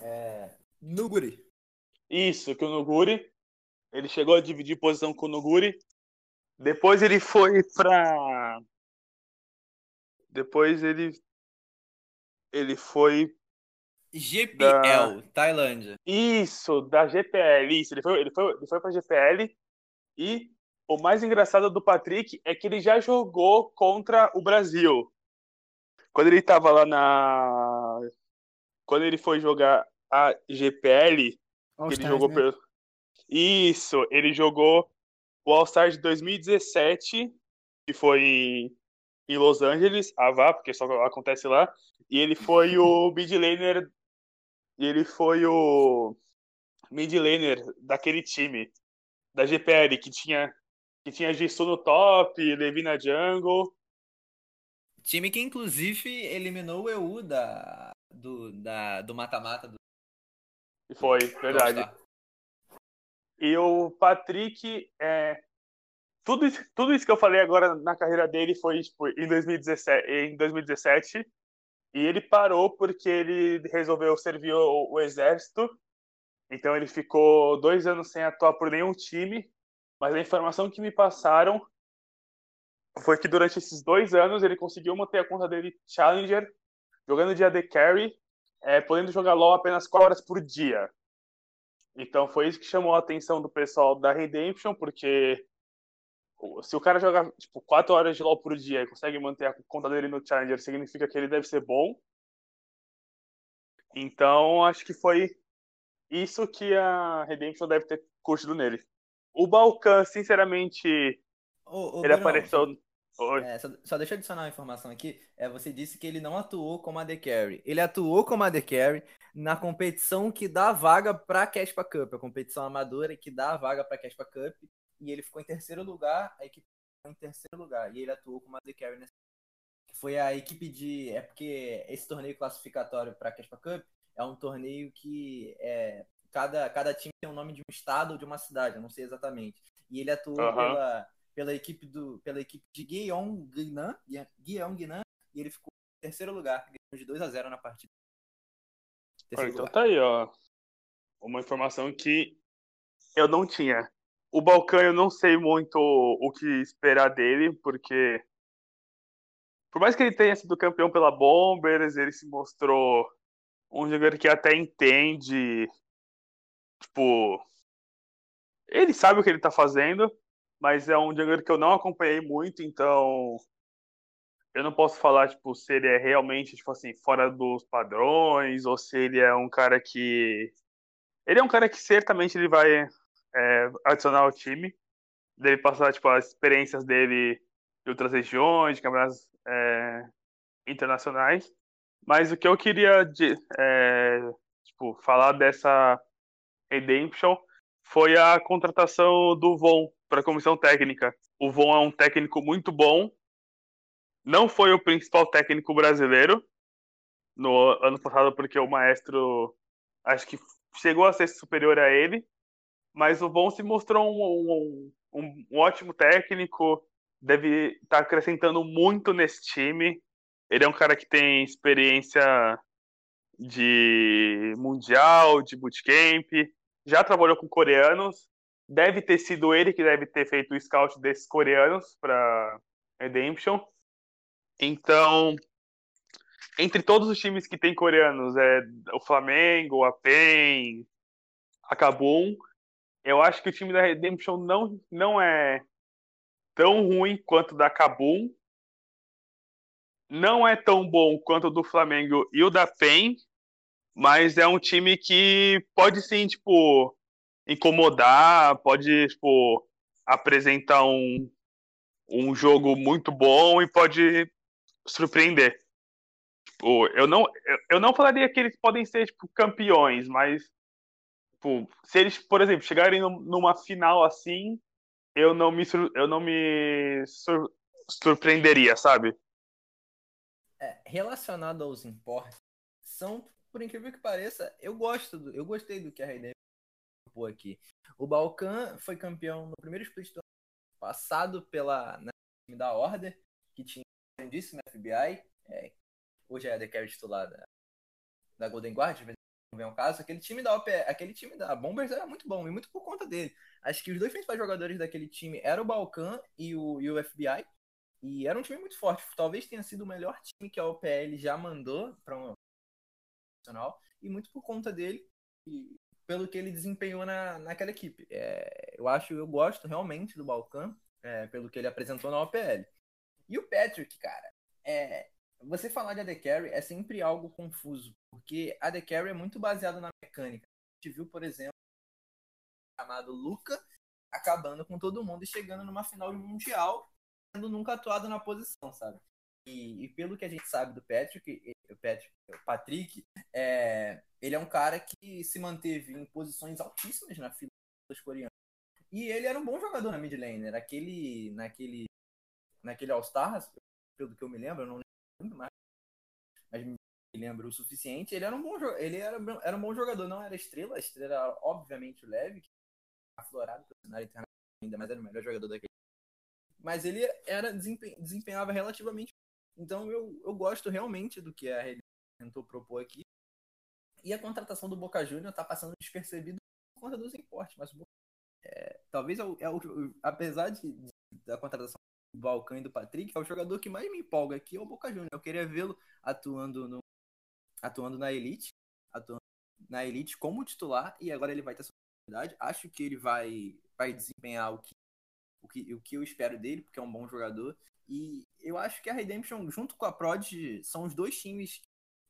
Speaker 3: É. Nuguri.
Speaker 2: Isso, que o Nuguri. Ele chegou a dividir posição com o Nuguri. Depois ele foi para depois ele ele foi
Speaker 4: GPL, da... Tailândia.
Speaker 2: Isso, da GPL, isso. Ele foi, ele foi, ele foi pra GPL e o mais engraçado do Patrick é que ele já jogou contra o Brasil. Quando ele tava lá na. Quando ele foi jogar a GPL, All ele Stars, jogou né? pelo. Isso, ele jogou o All-Star de 2017, que foi em Los Angeles, a VA, porque só acontece lá, e ele foi o mid laner, ele foi o mid laner daquele time, da GPL, que tinha, que tinha Jisoo no top, Levi na jungle.
Speaker 4: Time que inclusive eliminou o EU da, do, da, do mata-mata. Do...
Speaker 2: Foi, verdade. E o Patrick é, tudo isso, tudo isso que eu falei agora na carreira dele foi tipo, em, 2017, em 2017 e ele parou porque ele resolveu servir o, o, exército. Então ele ficou dois anos sem atuar por nenhum time. Mas a informação que me passaram foi que durante esses dois anos ele conseguiu manter a conta dele Challenger, jogando de AD Carry, é, podendo jogar LoL apenas 4 horas por dia. Então foi isso que chamou a atenção do pessoal da Redemption, porque se o cara joga tipo 4 horas de LoL por dia e consegue manter a conta dele no Challenger, significa que ele deve ser bom. Então acho que foi isso que a Redemption deve ter curtido nele. O Balkan, sinceramente,
Speaker 3: Ô, ô,
Speaker 2: ele apareceu.
Speaker 3: É, só, só deixa eu adicionar uma informação aqui. É, você disse que ele não atuou como AD Carry. Ele atuou como AD Carry na competição que dá a vaga para a Caspa Cup, a competição amadora que dá a vaga para a Caspa Cup. E ele ficou em terceiro lugar, a equipe ficou em terceiro lugar. E ele atuou como AD Carry nessa. Foi a equipe de. É porque esse torneio classificatório para a Caspa Cup é um torneio que é, cada, cada time tem o nome de um estado ou de uma cidade, eu não sei exatamente. E ele atuou
Speaker 2: Aham.
Speaker 3: pela, pela equipe do pela equipe de Gyeonggi-nan, Gyeonggi-nan, e ele ficou em terceiro lugar, ganhou de 2 a 0 na partida. Terceiro
Speaker 2: então
Speaker 3: lugar.
Speaker 2: tá aí, ó. Uma informação que eu não tinha. O Balcão eu não sei muito o que esperar dele, porque por mais que ele tenha sido campeão pela Bombers, ele se mostrou um jogador que até entende, tipo, ele sabe o que ele tá fazendo, mas é um jogador que eu não acompanhei muito, então eu não posso falar, tipo, se ele é realmente, tipo assim, fora dos padrões, ou se ele é um cara que. Ele é um cara que certamente ele vai é, adicionar ao time. Deve passar, tipo, as experiências dele de outras regiões, de campeonatos é, internacionais. Mas o que eu queria, de, é, tipo, falar dessa Redemption foi a contratação do Von para a comissão técnica. O Von é um técnico muito bom, não foi o principal técnico brasileiro no ano passado, porque o maestro acho que chegou a ser superior a ele, mas o Von se mostrou um, um, um, um ótimo técnico, deve estar acrescentando muito nesse time. Ele é um cara que tem experiência de mundial, de bootcamp, já trabalhou com coreanos, deve ter sido ele que deve ter feito o scout desses coreanos para Redemption. Então, entre todos os times que tem coreanos, é o Flamengo, a PEN, a Kabum, eu acho que o time da Redemption não, não é tão ruim quanto o da Kabum, não é tão bom quanto o do Flamengo e o da PEN, mas é um time que pode sim, tipo, incomodar, pode, tipo, apresentar um, um jogo muito bom e pode surpreender. Tipo, eu não, eu, não falaria que eles podem ser tipo, campeões, mas tipo, se eles, por exemplo, chegarem num- numa final assim, eu não me, eu não me sur- surpreenderia, sabe?
Speaker 3: É, relacionado aos importes, são, por incrível que pareça, eu gosto, do, eu gostei do que a Redemption propôs aqui. O Balkan foi campeão no primeiro split do ano passado pela na time da Order, que tinha um grandíssimo FBI, é, hoje é a The Carry titular da, da Golden Guard, quando vem um caso, aquele time da OP, aquele time da Bombers era muito bom, e muito por conta dele. Acho que os dois principais jogadores daquele time eram o Balkan e o, e o FBI, e era um time muito forte. Talvez tenha sido o melhor time que a OPL já mandou para um profissional. E muito por conta dele e pelo que ele desempenhou na, naquela equipe. É, eu acho, eu gosto realmente do Balkan, é, pelo que ele apresentou na OPL. E o Patrick, cara, é, você falar de AD Carry é sempre algo confuso, porque AD Carry é muito baseado na mecânica. A gente viu, por exemplo, chamado Luca acabando com todo mundo e chegando numa final de mundial tendo nunca atuado na posição, sabe? E, e pelo que a gente sabe do Patrick, o Patrick, o Patrick é, ele é um cara que se manteve em posições altíssimas na fila dos coreanos. E ele era um bom jogador na mid lane, naquele, naquele, naquele All-Stars, pelo que eu me lembro, eu não lembro mais, mas me lembro o suficiente. Ele era um bom, ele era, era um bom jogador, não era estrela, a estrela era obviamente o Leve, que aflorado pelo cenário internacional, ainda mais era o melhor jogador daquele mas ele era desempen- desempenhava relativamente. Então eu, eu gosto realmente do que a Rede tentou propor aqui. E a contratação do Boca Júnior tá passando despercebido por conta dos importes, mas é, talvez é o, é apesar de, de- da contratação Balcão e do Patrick, é o jogador que mais me empolga aqui é o Boca Juniors. Eu queria vê-lo atuando no atuando na elite, atuando na elite como titular e agora ele vai ter essa oportunidade. Acho que ele vai vai desempenhar o que o que, o que eu espero dele, porque é um bom jogador. E eu acho que a Redemption, junto com a Prod, são os dois times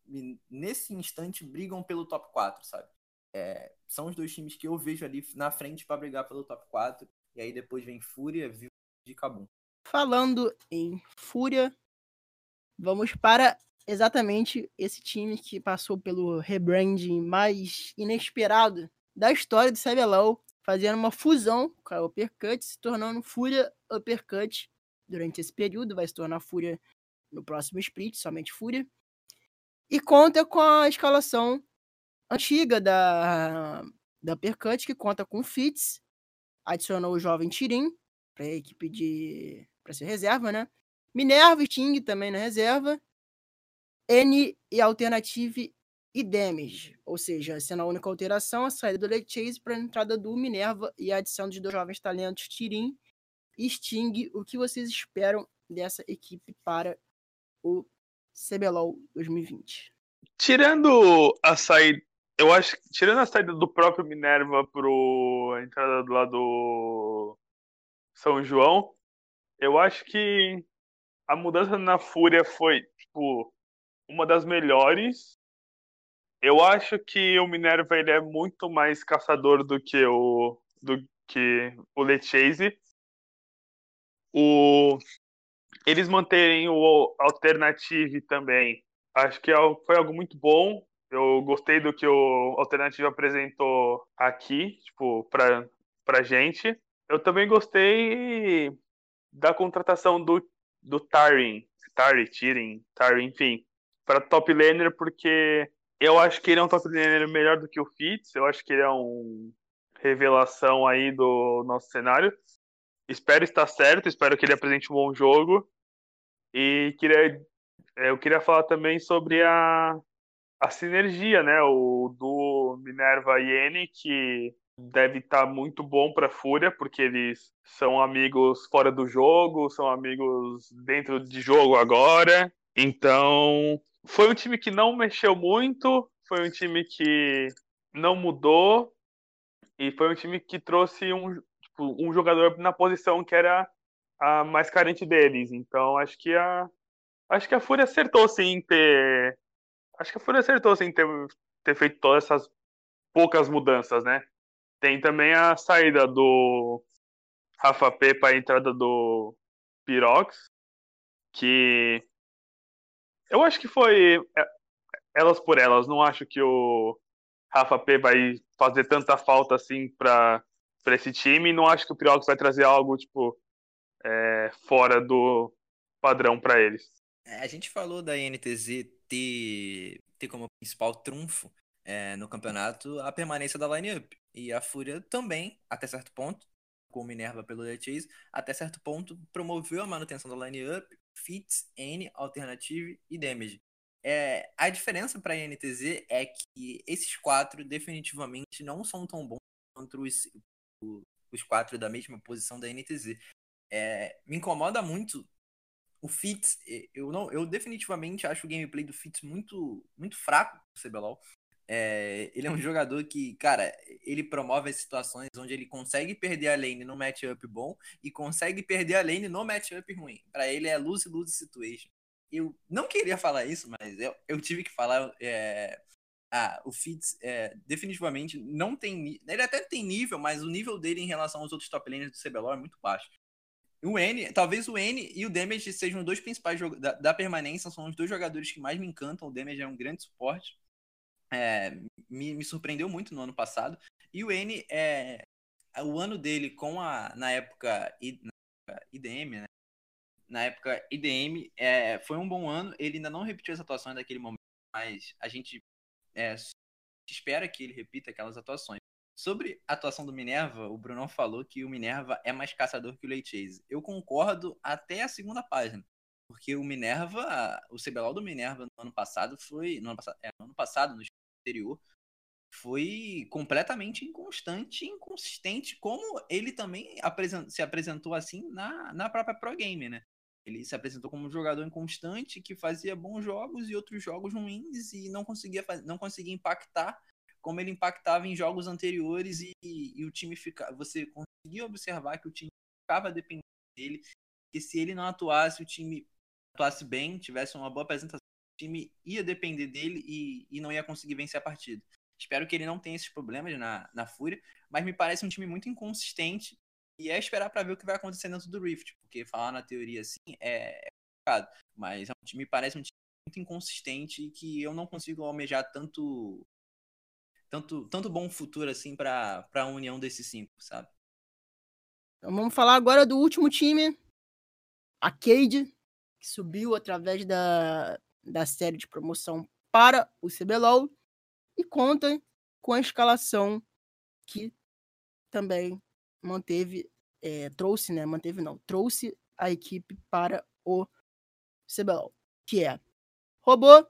Speaker 3: que, nesse instante, brigam pelo top 4, sabe? É, são os dois times que eu vejo ali na frente para brigar pelo top 4. E aí depois vem Fúria, Vivo de Cabum.
Speaker 1: Falando em Fúria, vamos para exatamente esse time que passou pelo rebranding mais inesperado da história do CBLOL, fazendo uma fusão com a Uppercut, se tornando Fúria Uppercut durante esse período, vai se tornar Fúria no próximo split, somente Fúria. E conta com a escalação antiga da, da Uppercut, que conta com Fitz, adicionou o jovem Tirim para a equipe de para ser reserva, né? Minerva e Ting também na reserva. N e Alternative e Damage, ou seja, sendo a única alteração a saída do Lake Chase para a entrada do Minerva e a adição de dois jovens talentos Tirim e Sting. O que vocês esperam dessa equipe para o CBLOL 2020?
Speaker 2: Tirando a saída, eu acho que tirando a saída do próprio Minerva pro a entrada do lado São João, eu acho que a mudança na Fúria foi, tipo, uma das melhores. Eu acho que o Minerva ele é muito mais caçador do que o do que o Lechase. O eles manterem o Alternative também. Acho que é foi algo muito bom. Eu gostei do que o Alternative apresentou aqui, tipo, pra, pra gente. Eu também gostei da contratação do, do Tarin, Tari, Tirin, Tari, enfim, para top laner, porque eu acho que ele é um top laner melhor do que o Fitz, eu acho que ele é um revelação aí do nosso cenário. Espero estar certo, espero que ele apresente um bom jogo. E queria, eu queria falar também sobre a, a sinergia, né? O do Minerva e N, que deve estar tá muito bom para a Fúria, porque eles são amigos fora do jogo, são amigos dentro de jogo agora. Então, foi um time que não mexeu muito, foi um time que não mudou e foi um time que trouxe um, tipo, um jogador na posição que era a mais carente deles. Então, acho que a acho que a Fúria acertou sim em ter acho que a Fúria acertou sim ter, ter feito todas essas poucas mudanças, né? Tem também a saída do Rafa P para a entrada do Pirox, que eu acho que foi é, elas por elas. Não acho que o Rafa P vai fazer tanta falta assim para para esse time. Não acho que o Pirox vai trazer algo tipo é, fora do padrão para eles.
Speaker 3: É, a gente falou da INTZ ter, ter como principal trunfo é, no campeonato a permanência da lineup. E a Fúria também, até certo ponto, com Minerva pelo The Chase, até certo ponto promoveu a manutenção da line-up, Fits, N, Alternative e Damage. É, a diferença para a NTZ é que esses quatro definitivamente não são tão bons quanto os, os quatro da mesma posição da NTZ. É, me incomoda muito o Fitz. Eu, não, eu definitivamente acho o gameplay do Fitz muito, muito fraco no CBLOL. É, ele é um jogador que, cara, ele promove as situações onde ele consegue perder a lane no matchup bom e consegue perder a lane no matchup ruim. Para ele é lose-lose situation. Eu não queria falar isso, mas eu, eu tive que falar. É, ah, o Fitz é, definitivamente não tem. Ele até tem nível, mas o nível dele em relação aos outros top laners do CBLOL é muito baixo. O N, talvez o N e o Damage sejam os dois principais da, da permanência, são os dois jogadores que mais me encantam. O Damage é um grande suporte é, me, me, surpreendeu muito no ano passado. E o N, é, o ano dele com a, na época, IDM, né? Na época IDM, é, foi um bom ano. Ele ainda não repetiu as atuações daquele momento, mas a gente é, espera que ele repita aquelas atuações. Sobre a atuação do Minerva, o Bruno falou que o Minerva é mais caçador que o Late Chase. Eu concordo até a segunda página. Porque o Minerva, o CBLOL do Minerva no ano passado foi. No ano passado, é, no ano passado, no anterior
Speaker 4: foi completamente inconstante e inconsistente, como ele também se apresentou assim na, na própria Pro Game, né? Ele se apresentou como um jogador inconstante que fazia bons jogos e outros jogos ruins e não conseguia, não conseguia impactar como ele impactava em jogos anteriores e, e o time fica, você conseguia observar que o time ficava dependendo dele, que se ele não atuasse, o time atuasse bem, tivesse uma boa apresentação, time ia depender dele e, e não ia conseguir vencer a partida. Espero que ele não tenha esses problemas na, na Fúria, mas me parece um time muito inconsistente e é esperar para ver o que vai acontecer dentro do Rift, porque falar na teoria assim é, é complicado, mas é um time, me parece um time muito inconsistente e que eu não consigo almejar tanto tanto, tanto bom futuro assim para a união desses cinco, sabe?
Speaker 1: Então vamos falar agora do último time, a Cade, que subiu através da, da série de promoção para o CBLOL e conta com a escalação que também manteve, é, trouxe, né? Manteve não, trouxe a equipe para o CBLOL, que é Robô,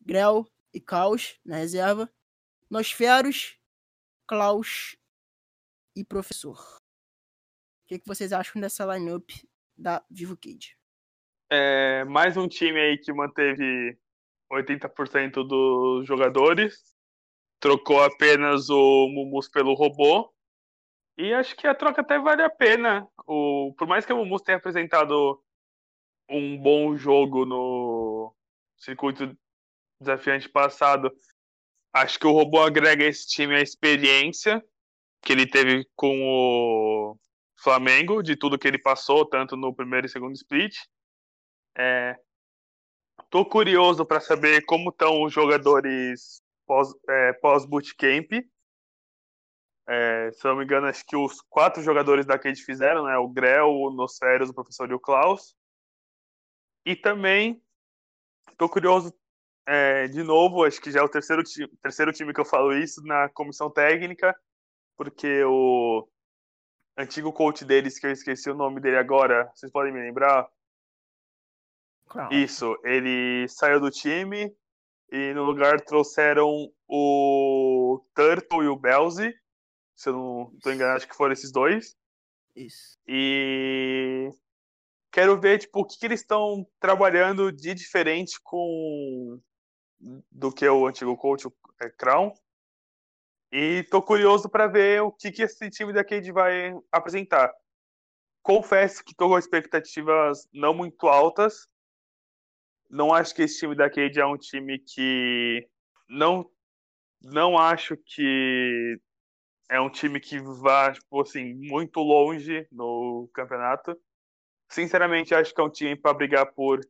Speaker 1: Grell e Caos na reserva, Nosferos, Klaus e Professor. O que, que vocês acham dessa lineup da Vivo Cage?
Speaker 2: É, mais um time aí que manteve 80% dos jogadores. Trocou apenas o Mumus pelo robô. E acho que a troca até vale a pena. O, por mais que o Mumus tenha apresentado um bom jogo no circuito desafiante passado, Acho que o robô agrega esse time a experiência que ele teve com o Flamengo, de tudo que ele passou, tanto no primeiro e segundo split. É, tô curioso para saber como estão os jogadores pós, é, pós bootcamp. É, se não me engano, acho que os quatro jogadores da Cade fizeram, né? O Grell, o Nosferios, o professor e o Klaus. E também tô curioso é, de novo, acho que já é o terceiro time, terceiro time que eu falo isso na comissão técnica, porque o antigo coach deles, que eu esqueci o nome dele agora, vocês podem me lembrar? Claro. Isso, ele saiu do time e no lugar trouxeram o Turtle e o Belzy, se eu não estou enganado, acho que foram esses dois.
Speaker 1: Isso.
Speaker 2: E quero ver tipo, o que, que eles estão trabalhando de diferente com do que o antigo coach, o é, Crown. E tô curioso para ver o que, que esse time da Cade vai apresentar. Confesso que tô com expectativas não muito altas. Não acho que esse time da Cade é um time que não não acho que é um time que vá, tipo assim, muito longe no campeonato. Sinceramente, acho que é um time para brigar por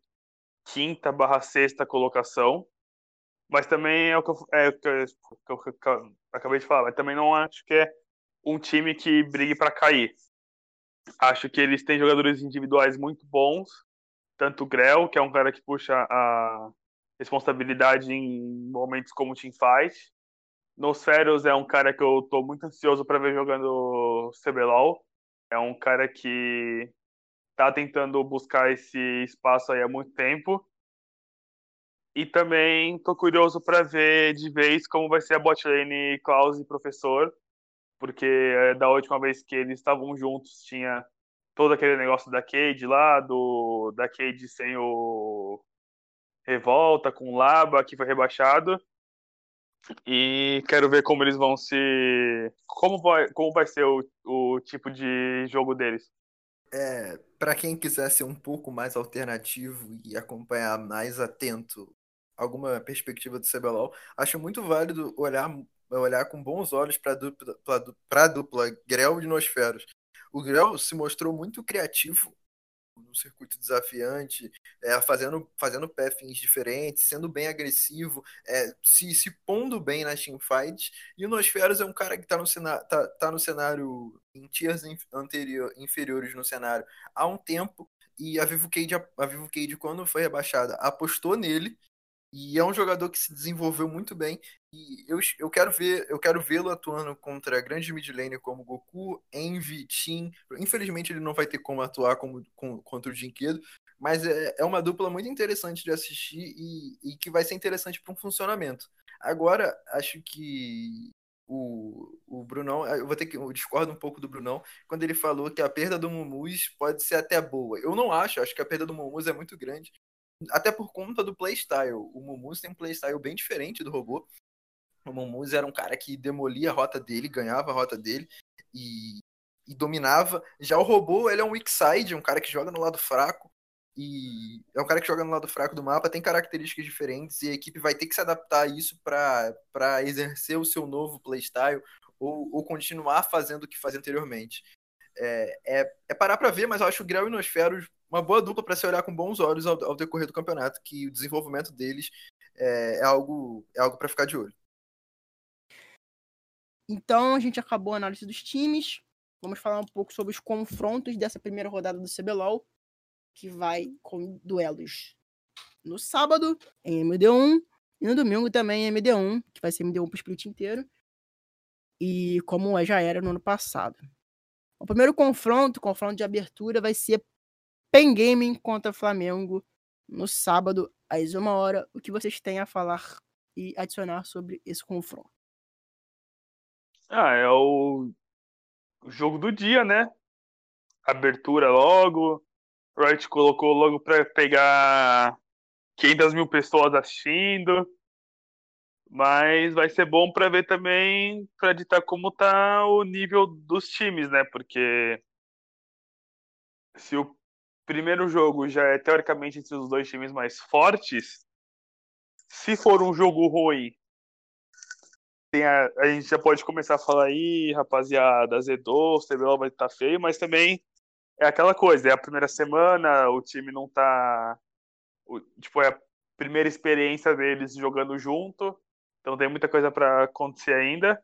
Speaker 2: quinta barra sexta colocação. Mas também é o que eu, é, que eu, que eu, que eu acabei de falar. Mas também não acho que é um time que brigue para cair. Acho que eles têm jogadores individuais muito bons. Tanto o Grell, que é um cara que puxa a responsabilidade em momentos como o teamfight. Nosferos é um cara que eu tô muito ansioso para ver jogando CBLOL. É um cara que tá tentando buscar esse espaço aí há muito tempo. E também tô curioso para ver de vez como vai ser a botlane Klaus e Professor, porque é, da última vez que eles estavam juntos tinha todo aquele negócio da Cade lá, do, da Cade sem o Revolta, com o Laba, que foi rebaixado. E quero ver como eles vão se. Como vai, como vai ser o, o tipo de jogo deles.
Speaker 3: É, para quem quiser ser um pouco mais alternativo e acompanhar mais atento alguma perspectiva do CBLOL, acho muito válido olhar, olhar com bons olhos para a dupla, pra dupla Grell e Nosferos. O Grell se mostrou muito criativo no circuito desafiante, é, fazendo, fazendo pathings diferentes, sendo bem agressivo, é, se, se pondo bem nas teamfights. E o Nosferos é um cara que está no, cenário, tá, tá no cenário, em tiers anterior, inferiores no cenário há um tempo. E a Vivo Cade, a Vivo quando foi rebaixada, apostou nele e é um jogador que se desenvolveu muito bem. E eu, eu quero ver, eu quero vê-lo atuando contra grandes mid laner como Goku, Envy, Tim. Infelizmente ele não vai ter como atuar como, com, contra o Jinquedo, mas é, é uma dupla muito interessante de assistir e, e que vai ser interessante para um funcionamento. Agora, acho que o, o Brunão, eu vou ter que, eu discordo um pouco do Brunão, quando ele falou que a perda do Mumuz pode ser até boa. Eu não acho, acho que a perda do Mumuz é muito grande, até por conta do playstyle. O Mumuz tem um playstyle bem diferente do robô. O Mumuz era um cara que demolia a rota dele, ganhava a rota dele e, e dominava. Já o robô, ele é um weak side, um cara que joga no lado fraco e é um cara que joga no lado fraco do mapa, tem características diferentes e a equipe vai ter que se adaptar a isso para exercer o seu novo playstyle ou, ou continuar fazendo o que fazia anteriormente. É, é, é parar para ver, mas eu acho o o Nosferos uma boa dupla para se olhar com bons olhos ao, ao, decorrer do campeonato, que o desenvolvimento deles é, é algo, é algo para ficar de olho.
Speaker 1: Então a gente acabou a análise dos times. Vamos falar um pouco sobre os confrontos dessa primeira rodada do CBLOL que vai com duelos no sábado em MD1 e no domingo também em MD1, que vai ser MD1 pro split inteiro. E como já era no ano passado. O primeiro confronto, confronto de abertura, vai ser Pen Gaming contra Flamengo no sábado, às uma hora. O que vocês têm a falar e adicionar sobre esse confronto?
Speaker 2: Ah, é o jogo do dia, né? Abertura logo, Wright colocou logo para pegar 500 mil pessoas assistindo. Mas vai ser bom para ver também, para ditar como tá o nível dos times, né? Porque se o primeiro jogo já é teoricamente entre os dois times mais fortes, se for um jogo ruim, a, a, gente já pode começar a falar aí, rapaziada, azedou, o CBLOL vai estar tá feio, mas também é aquela coisa, é a primeira semana, o time não tá. O, tipo, é a primeira experiência deles jogando junto, então tem muita coisa para acontecer ainda.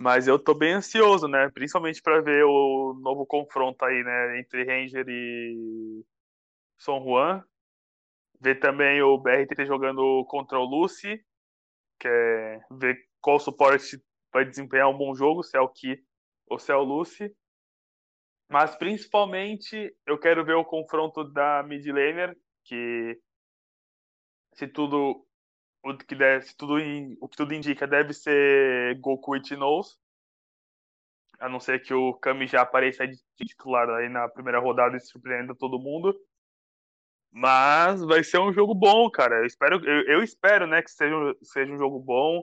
Speaker 2: Mas eu tô bem ansioso, né? Principalmente para ver o novo confronto aí, né? Entre Ranger e São Juan. Ver também o BRTT jogando contra o Lucy, que é ver qual suporte vai desempenhar um bom jogo, se é o Ki ou se é o Lucy. Mas principalmente eu quero ver o confronto da mid laner, que se tudo o que deve, tudo o que tudo indica deve ser Goku e Tinoz. A não ser que o Kami já apareça de titular aí na primeira rodada e surpreenda todo mundo. Mas vai ser um jogo bom, cara. Eu espero, eu, eu espero, né, que seja, seja um jogo bom,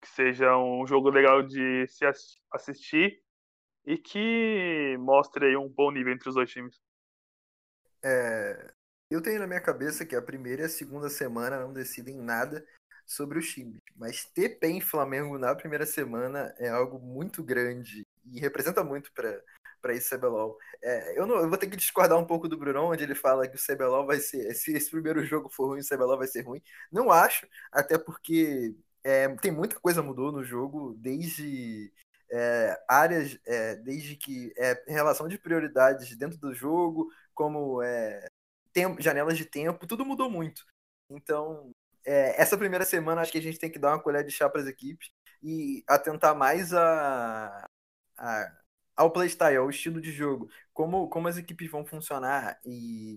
Speaker 2: que seja um jogo legal de se assistir e que mostre um bom nível entre os dois times.
Speaker 3: É, eu tenho na minha cabeça que a primeira e a segunda semana não decidem nada sobre os times, mas ter PEN Flamengo na primeira semana é algo muito grande e representa muito para para esse CBLOL. É, eu, não, eu vou ter que discordar um pouco do Bruno, onde ele fala que o CBLOL vai ser. Se esse primeiro jogo for ruim, o CBLOL vai ser ruim. Não acho, até porque é, tem muita coisa mudou no jogo, desde é, áreas, é, desde que é, relação de prioridades dentro do jogo, como é, tempo, janelas de tempo, tudo mudou muito. Então, é, essa primeira semana acho que a gente tem que dar uma colher de chá para as equipes e atentar mais a, a, ao playstyle, ao estilo de jogo, como, como as equipes vão funcionar e,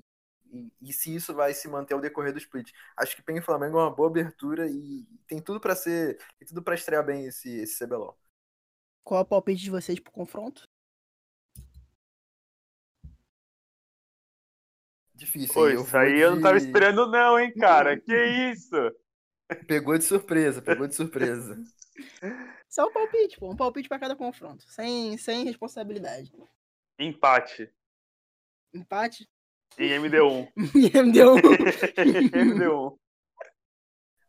Speaker 3: e, e, se isso vai se manter ao decorrer do split. Acho que PEN Flamengo é uma boa abertura e tem tudo para ser, tem tudo para estrear bem esse, esse CBLOL.
Speaker 1: Qual é o palpite de vocês pro confronto?
Speaker 3: Difícil. Oi,
Speaker 2: isso aí de... eu não tava esperando, não, hein, cara? que isso?
Speaker 3: Pegou de surpresa, pegou de surpresa.
Speaker 1: Só um palpite, pô. Um palpite para cada confronto. Sem, sem responsabilidade.
Speaker 2: Empate.
Speaker 1: Empate?
Speaker 2: Em MD1.
Speaker 1: em MD1.
Speaker 2: MD1.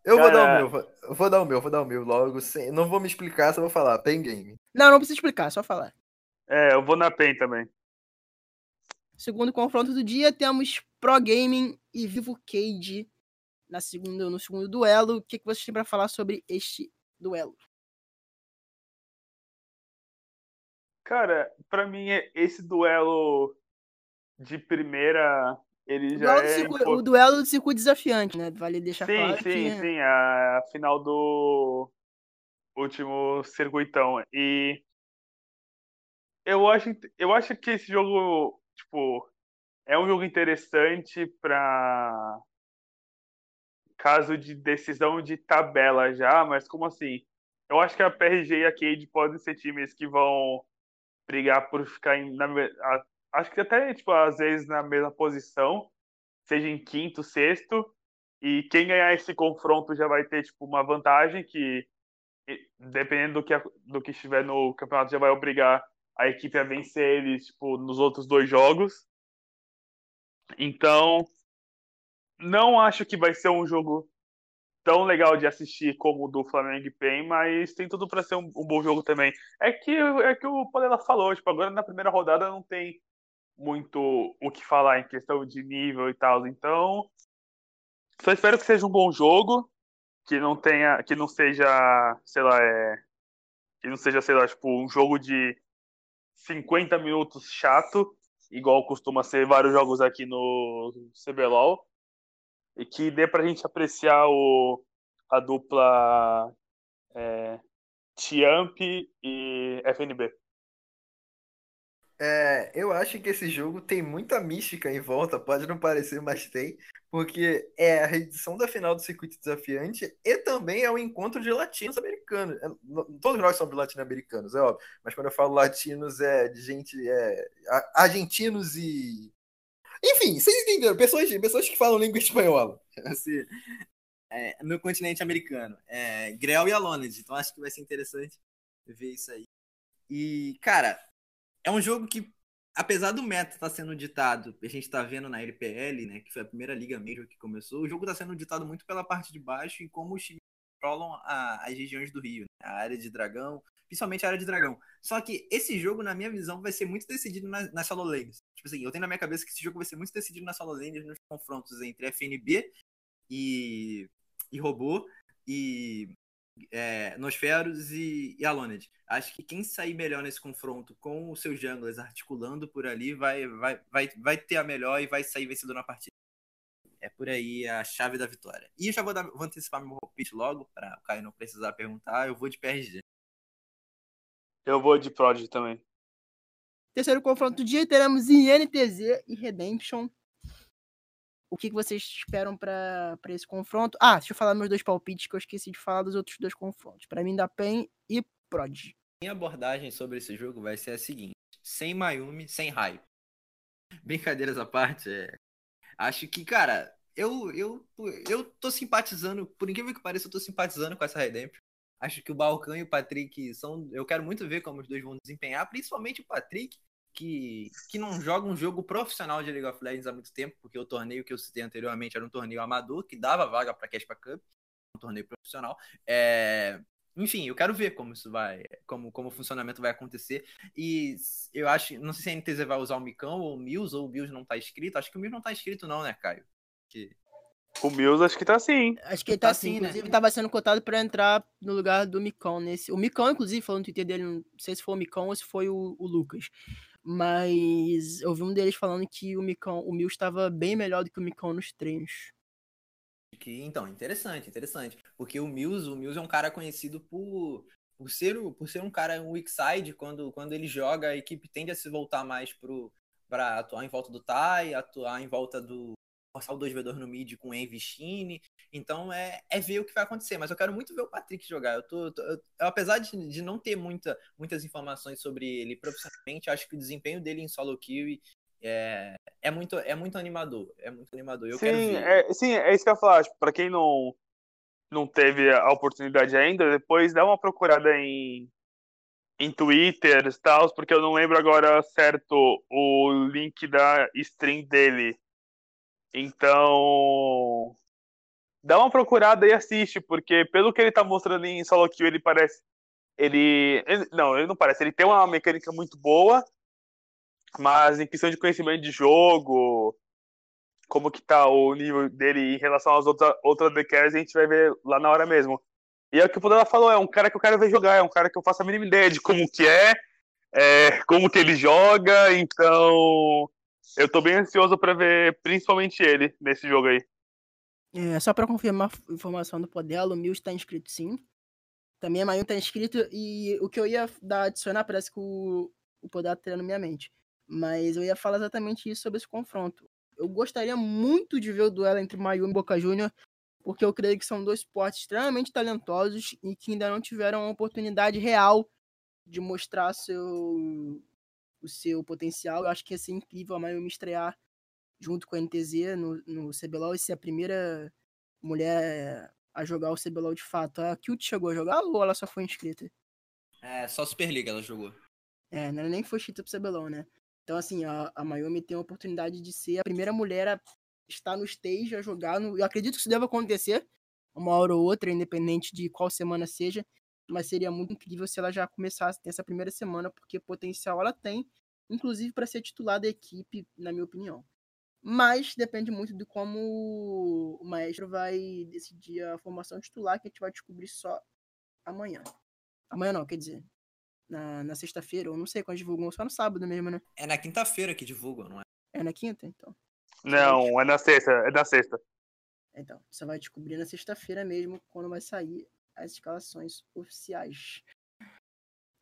Speaker 3: Eu Cara... vou dar o meu, eu vou dar o meu, vou dar o meu logo. Sem... Não vou me explicar, só vou falar. Pen Game.
Speaker 1: Não, não precisa explicar, só falar.
Speaker 2: É, eu vou na Pen também.
Speaker 1: Segundo confronto do dia, temos Pro Gaming e Vivo Cage na segunda, no segundo duelo. O que, que vocês têm para falar sobre este duelo?
Speaker 2: Cara, para mim esse duelo de primeira ele
Speaker 1: o
Speaker 2: já
Speaker 1: duelo
Speaker 2: é.
Speaker 1: Circuito, o duelo do circuito desafiante, né? Vale deixar
Speaker 2: sim,
Speaker 1: claro.
Speaker 2: Sim,
Speaker 1: que...
Speaker 2: sim, a, a final do último circuitão. E eu acho, eu acho que esse jogo, tipo, é um jogo interessante para caso de decisão de tabela já, mas como assim? Eu acho que a PRG e a Cade podem ser times que vão brigar por ficar em, na, a, acho que até tipo às vezes na mesma posição, seja em quinto, sexto, e quem ganhar esse confronto já vai ter tipo uma vantagem que dependendo do que do que estiver no campeonato já vai obrigar a equipe a vencer eles tipo nos outros dois jogos. Então, não acho que vai ser um jogo tão legal de assistir como o do Flamengo e PEN, mas tem tudo para ser um, um, bom jogo também. É que é que o Podela falou, tipo, agora na primeira rodada não tem muito o que falar em questão de nível e tal. Então, só espero que seja um bom jogo, que não tenha, que não seja, sei lá, é, que não seja, sei lá, tipo, um jogo de 50 minutos chato, igual costuma ser vários jogos aqui no CBLOL e que dê pra gente apreciar o, a dupla é, Tiamp e FNB.
Speaker 5: É, eu acho que esse jogo tem muita mística em volta, pode não parecer, mas tem, porque é a edição da final do circuito desafiante e também é o um encontro de latinos americanos. É, todos nós somos latino-americanos, é óbvio, mas quando eu falo latinos é de gente, é argentinos e enfim, vocês entenderam? Pessoas, pessoas que falam língua espanhola.
Speaker 3: Assim, é, no continente americano. É, Grell e Aloned. Então acho que vai ser interessante ver isso aí. E, cara, é um jogo que, apesar do meta estar tá sendo ditado, a gente está vendo na LPL, né, que foi a primeira liga mesmo que começou, o jogo está sendo ditado muito pela parte de baixo e como os times controlam a, as regiões do Rio, né, a área de dragão, principalmente a área de dragão. Só que esse jogo, na minha visão, vai ser muito decidido nas, nas solo lanes. Tipo assim, eu tenho na minha cabeça que esse jogo vai ser muito decidido nas solo lanes, nos confrontos entre FNB e, e Robô e é, Nosferos e, e Aloned. Acho que quem sair melhor nesse confronto com os seus junglers articulando por ali vai, vai, vai, vai ter a melhor e vai sair vencedor na partida. É por aí a chave da vitória. E eu já vou, dar, vou antecipar meu palpite logo, para o Caio não precisar perguntar. Eu vou de PRG.
Speaker 2: Eu vou de Prodigy também.
Speaker 1: Terceiro confronto do dia, teremos INTZ e Redemption. O que, vocês esperam para esse confronto? Ah, deixa eu falar meus dois palpites que eu esqueci de falar dos outros dois confrontos. Para mim, da PEN e Prodigy.
Speaker 3: Minha abordagem sobre esse jogo vai ser a seguinte: sem Mayumi, sem hype. Brincadeiras à parte, é... acho que, cara, eu, eu, eu tô simpatizando, por incrível que pareça, eu tô simpatizando com essa Redemption. Acho que o Balcão e o Patrick são. Eu quero muito ver como os dois vão desempenhar, principalmente o Patrick, que, que não joga um jogo profissional de League of Legends há muito tempo, porque o torneio que eu citei anteriormente era um torneio amador, que dava vaga para Caspa Cup, um torneio profissional. É... Enfim, eu quero ver como isso vai, como, como o funcionamento vai acontecer. E eu acho, não sei se a NTZ vai usar o Micão ou o Mills, ou o Mills não tá escrito. Acho que o Mills não tá escrito, não, né, Caio? Que...
Speaker 2: O Mills acho que tá sim.
Speaker 1: Acho que ele tá, tá sim, né? inclusive né? tava sendo cotado para entrar no lugar do Micão nesse. O Micão, inclusive, falou no Twitter dele, não sei se foi o Micão ou se foi o, o Lucas. Mas eu vi um deles falando que o Micão, o Mills estava bem melhor do que o Micão nos treinos.
Speaker 3: Que, então, interessante, interessante. Porque o Mills, o Mills é um cara conhecido por, por, ser, por ser um cara um weak side, quando, quando ele joga, a equipe tende a se voltar mais para atuar em volta do Tai, atuar em volta do, forçar o 2 v no mid com Envy Chine. Então é, é ver o que vai acontecer. Mas eu quero muito ver o Patrick jogar. Eu tô, tô eu, apesar de, de não ter muita, muitas informações sobre ele profissionalmente, acho que o desempenho dele em solo kill é, é, muito, é muito animador. É muito animador. Eu
Speaker 2: sim, é, sim, é isso que eu ia falar. Tipo, pra quem não, não teve a oportunidade ainda, depois dá uma procurada em, em Twitter e tal, porque eu não lembro agora certo o link da stream dele. Então, dá uma procurada e assiste, porque pelo que ele tá mostrando em solo kill, ele parece. Ele, ele. Não, ele não parece. Ele tem uma mecânica muito boa, mas em questão de conhecimento de jogo, como que tá o nível dele em relação às outras, outras DKs, a gente vai ver lá na hora mesmo. E é o que o Podela falou, é um cara que eu quero ver jogar, é um cara que eu faço a mínima ideia de como que é, é como que ele joga, então eu tô bem ansioso para ver principalmente ele nesse jogo aí.
Speaker 1: É, só para confirmar a informação do Podelo, o Mil está inscrito sim. Também a Mayu está inscrito e o que eu ia dar adicionar parece que o, o Podelo tá na minha mente. Mas eu ia falar exatamente isso sobre esse confronto. Eu gostaria muito de ver o duelo entre Mayu e Boca Júnior, porque eu creio que são dois esportes extremamente talentosos e que ainda não tiveram a oportunidade real de mostrar seu, o seu potencial. Eu acho que ia ser incrível a Mayumi estrear junto com a NTZ no, no CBLOL e ser a primeira mulher a jogar o CBLOL de fato. A Cute chegou a jogar ou ela só foi inscrita?
Speaker 4: É, só Superliga ela jogou.
Speaker 1: É, ela nem foi inscrita pro CBLOL, né? Então, assim, a, a Mayumi tem a oportunidade de ser a primeira mulher a estar no stage, a jogar. No... Eu acredito que isso deva acontecer uma hora ou outra, independente de qual semana seja. Mas seria muito incrível se ela já começasse essa primeira semana, porque potencial ela tem, inclusive para ser titular da equipe, na minha opinião. Mas depende muito de como o maestro vai decidir a formação titular, que a gente vai descobrir só amanhã. Amanhã não, quer dizer, na, na sexta-feira, ou não sei quando divulgam, só no sábado mesmo, né?
Speaker 4: É na quinta-feira que divulgam, não é?
Speaker 1: É na quinta, então.
Speaker 2: Não, é na sexta, é na sexta.
Speaker 1: Então, você vai descobrir na sexta-feira mesmo, quando vai sair as escalações oficiais.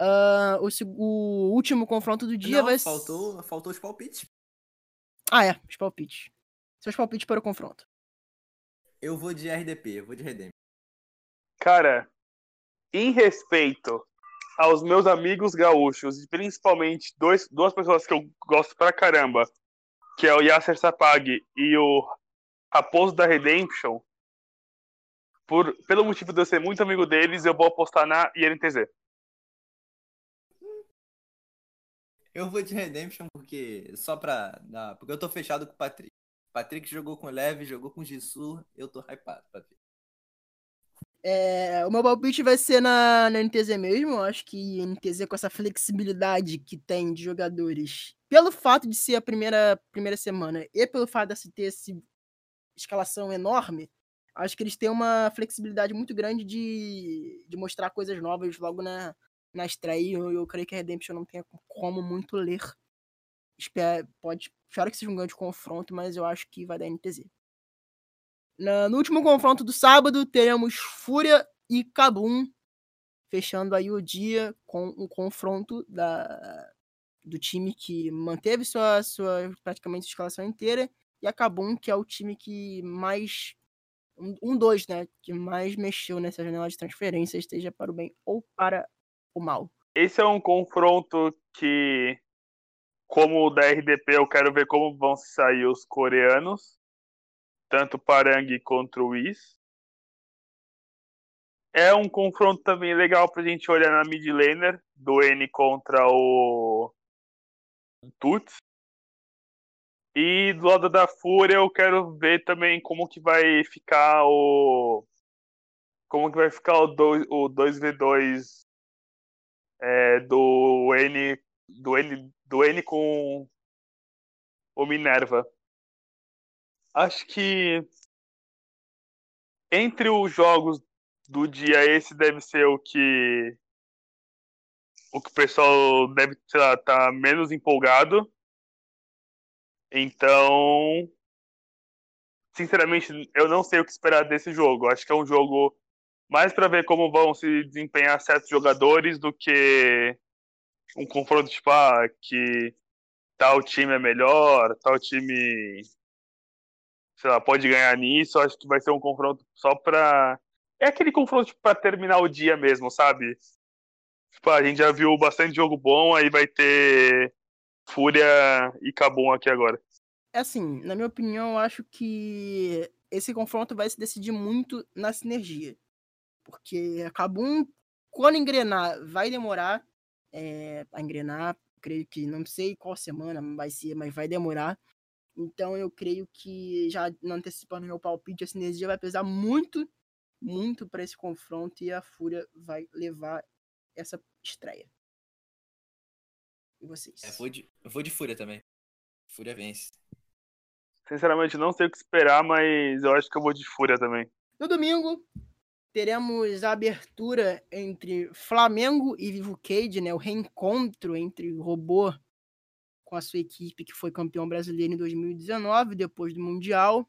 Speaker 1: Uh, o, o, último confronto do dia
Speaker 4: não,
Speaker 1: vai
Speaker 4: faltou, faltou os palpites.
Speaker 1: Ah, é, os palpites. Seus palpites para o confronto.
Speaker 4: Eu vou de RDP, eu vou de Redem.
Speaker 2: Cara, em respeito aos meus amigos gaúchos, e principalmente dois, duas pessoas que eu gosto pra caramba, que é o Yasser Sapag e o Raposo da Redemption, por, pelo motivo de eu ser muito amigo deles, eu vou apostar na INTZ.
Speaker 4: Eu vou de Redemption porque só pra dar. Porque eu tô fechado com o Patrick. O Patrick jogou com o Leve, jogou com o Jisoo, eu tô hypado, Patrick.
Speaker 1: É, o meu palpite vai ser na, na NTZ mesmo. Eu acho que NTZ com essa flexibilidade que tem de jogadores, pelo fato de ser a primeira, primeira semana e pelo fato de ter essa escalação enorme, acho que eles têm uma flexibilidade muito grande de, de mostrar coisas novas logo na, na estreia. Eu, eu creio que a Redemption não tenha como muito ler. Espero, pode, espero que seja um grande confronto, mas eu acho que vai dar NTZ. Na, no último confronto do sábado, teremos Fúria e Kabum, fechando aí o dia com o confronto da, do time que manteve sua, sua praticamente escalação inteira, e a Kabum, que é o time que mais. Um, um dois, né? Que mais mexeu nessa janela de transferência, esteja para o bem ou para o mal.
Speaker 2: Esse é um confronto que, como o da RDP, eu quero ver como vão sair os coreanos, tanto Parang contra o Is. É um confronto também legal pra gente olhar na mid laner, do N contra o Tuts. E do lado da Fúria eu quero ver também como que vai ficar o como que vai ficar o, 2, o 2v2 é, do N do N do N com o Minerva. Acho que entre os jogos do dia esse deve ser o que o que o pessoal deve estar tá menos empolgado. Então, sinceramente, eu não sei o que esperar desse jogo. Acho que é um jogo mais para ver como vão se desempenhar certos jogadores do que um confronto tipo, ah, que tal time é melhor, tal time sei lá, pode ganhar nisso. Acho que vai ser um confronto só pra. É aquele confronto tipo, pra terminar o dia mesmo, sabe? Tipo, a gente já viu bastante jogo bom, aí vai ter Fúria e Cabum aqui agora.
Speaker 1: É assim, na minha opinião, eu acho que esse confronto vai se decidir muito na sinergia. Porque a Kabum, quando engrenar, vai demorar é, a engrenar. Creio que não sei qual semana vai ser, mas vai demorar. Então eu creio que, já antecipando meu palpite, a sinergia vai pesar muito, muito para esse confronto e a Fúria vai levar essa estreia. E vocês?
Speaker 4: É, vou de, eu vou de Fúria também. Fúria vence.
Speaker 2: Sinceramente, não sei o que esperar, mas eu acho que eu vou de Fúria também.
Speaker 1: No domingo, teremos a abertura entre Flamengo e Vivo Cage, né? O reencontro entre o robô com a sua equipe que foi campeão brasileiro em 2019, depois do Mundial.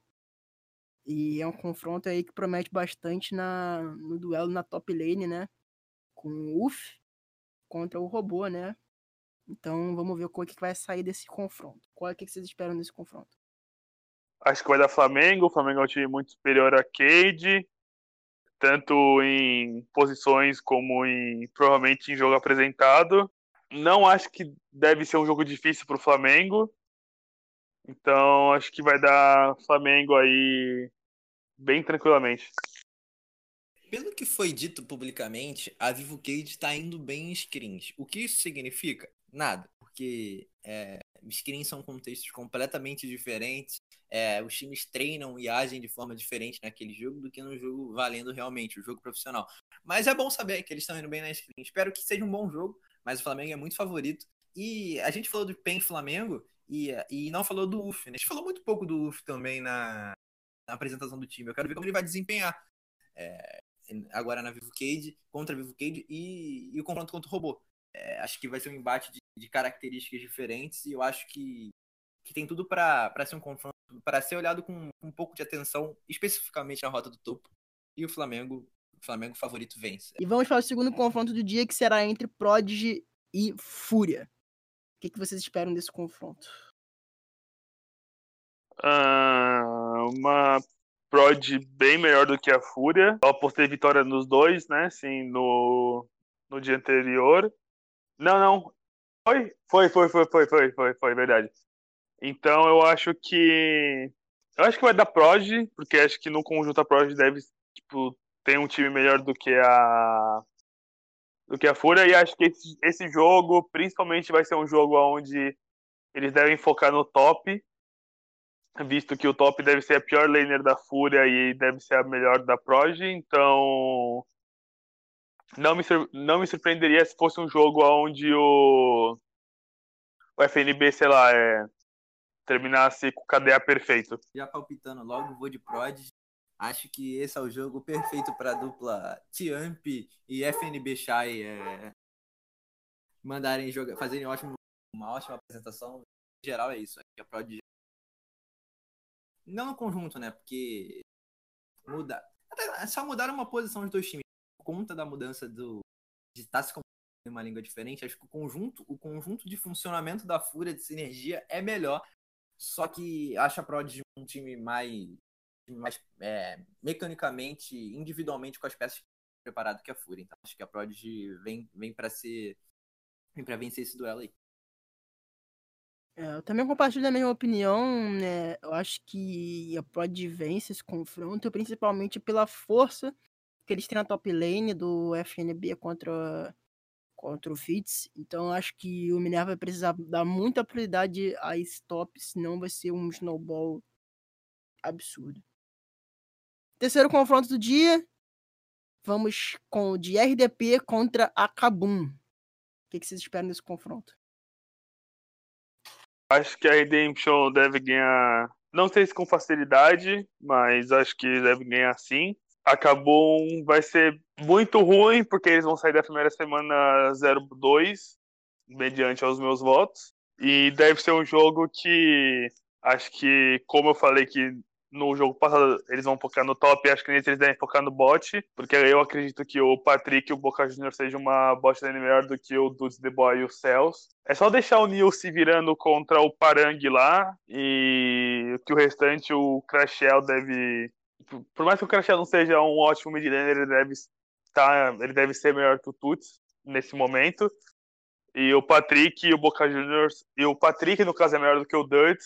Speaker 1: E é um confronto aí que promete bastante na, no duelo na top lane, né? Com o UF contra o robô, né? Então vamos ver qual é que vai sair desse confronto. Qual é que vocês esperam desse confronto?
Speaker 2: acho que vai dar Flamengo. O Flamengo é um time muito superior a Cade, tanto em posições como em provavelmente em jogo apresentado. Não acho que deve ser um jogo difícil para o Flamengo. Então acho que vai dar Flamengo aí bem tranquilamente.
Speaker 3: Pelo que foi dito publicamente, a Vivo Cage está indo bem em screens. O que isso significa? Nada, porque é, screens são contextos completamente diferentes. É, os times treinam e agem de forma diferente naquele jogo do que no jogo valendo realmente, o jogo profissional. Mas é bom saber que eles estão indo bem na screen. Espero que seja um bom jogo, mas o Flamengo é muito favorito. E a gente falou do PEN Flamengo e, e não falou do UF. Né? A gente falou muito pouco do UF também na, na apresentação do time. Eu quero ver como ele vai desempenhar. É, agora na Vivo Cage, contra a Vivo Cage e, e o confronto contra o robô. É, acho que vai ser um embate de, de, características diferentes e eu acho que, que tem tudo para ser um confronto, para ser olhado com, com um pouco de atenção, especificamente na rota do topo. E o Flamengo, o Flamengo favorito vence.
Speaker 1: E vamos para o segundo confronto do dia, que será entre Prodigy e Fúria. O que, que vocês esperam desse confronto?
Speaker 2: Uh, uma prod bem melhor do que a Fúria. Eu apostei vitória nos dois, né? Sim, no, no dia anterior. Não, não. Foi? Foi, foi, foi, foi, foi, foi, foi, verdade. Então eu acho que. Eu acho que vai dar Prod, porque acho que no conjunto a Prod deve, tipo, ter um time melhor do que a. do que a Fúria. E acho que esse, esse jogo, principalmente, vai ser um jogo onde eles devem focar no top visto que o top deve ser a pior laner da Fúria e deve ser a melhor da Proj, então não me, não me surpreenderia se fosse um jogo onde o, o FNB, sei lá, é, terminasse com KDA perfeito.
Speaker 3: Já palpitando logo, vou de Prod. Acho que esse é o jogo perfeito para dupla Tiamp e FNB Shy é, mandarem jogar, fazerem ótimo, uma ótima apresentação. Em geral é isso. A não no conjunto, né? Porque muda. Só mudaram uma posição de dois times. Conta da mudança do. de estar se em uma língua diferente, acho que o conjunto, o conjunto de funcionamento da Fúria de sinergia é melhor. Só que acha a Prod um time mais, mais é, mecanicamente, individualmente com as peças preparado que a Fúria. Então acho que a Prod vem, vem para ser. vem para vencer esse duelo aí.
Speaker 1: É, eu também compartilho da mesma opinião, né? Eu acho que a Prod vence esse confronto, principalmente pela força que eles têm na top lane do FNB contra, contra o Fitz. Então acho que o Minerva vai precisar dar muita prioridade a esse top, senão vai ser um snowball absurdo. Terceiro confronto do dia. Vamos com o de RDP contra a Kabum. O que, que vocês esperam desse confronto?
Speaker 2: Acho que a Redemption deve ganhar, não sei se com facilidade, mas acho que deve ganhar sim. Acabou, vai ser muito ruim, porque eles vão sair da primeira semana 0-2, mediante aos meus votos. E deve ser um jogo que acho que, como eu falei que no jogo passado eles vão focar no top, acho que nesse eles devem focar no bot, porque eu acredito que o Patrick e o Boca Junior seja uma bot lane melhor do que o Dudes The Boy e o Cells. É só deixar o Neil se virando contra o Parang lá e que o restante o Crashel deve por mais que o Crashel não seja um ótimo mid laner, ele deve estar, ele deve ser melhor que o Tuts nesse momento. E o Patrick e o Boca Juniors, e o Patrick no caso é melhor do que o Dirt,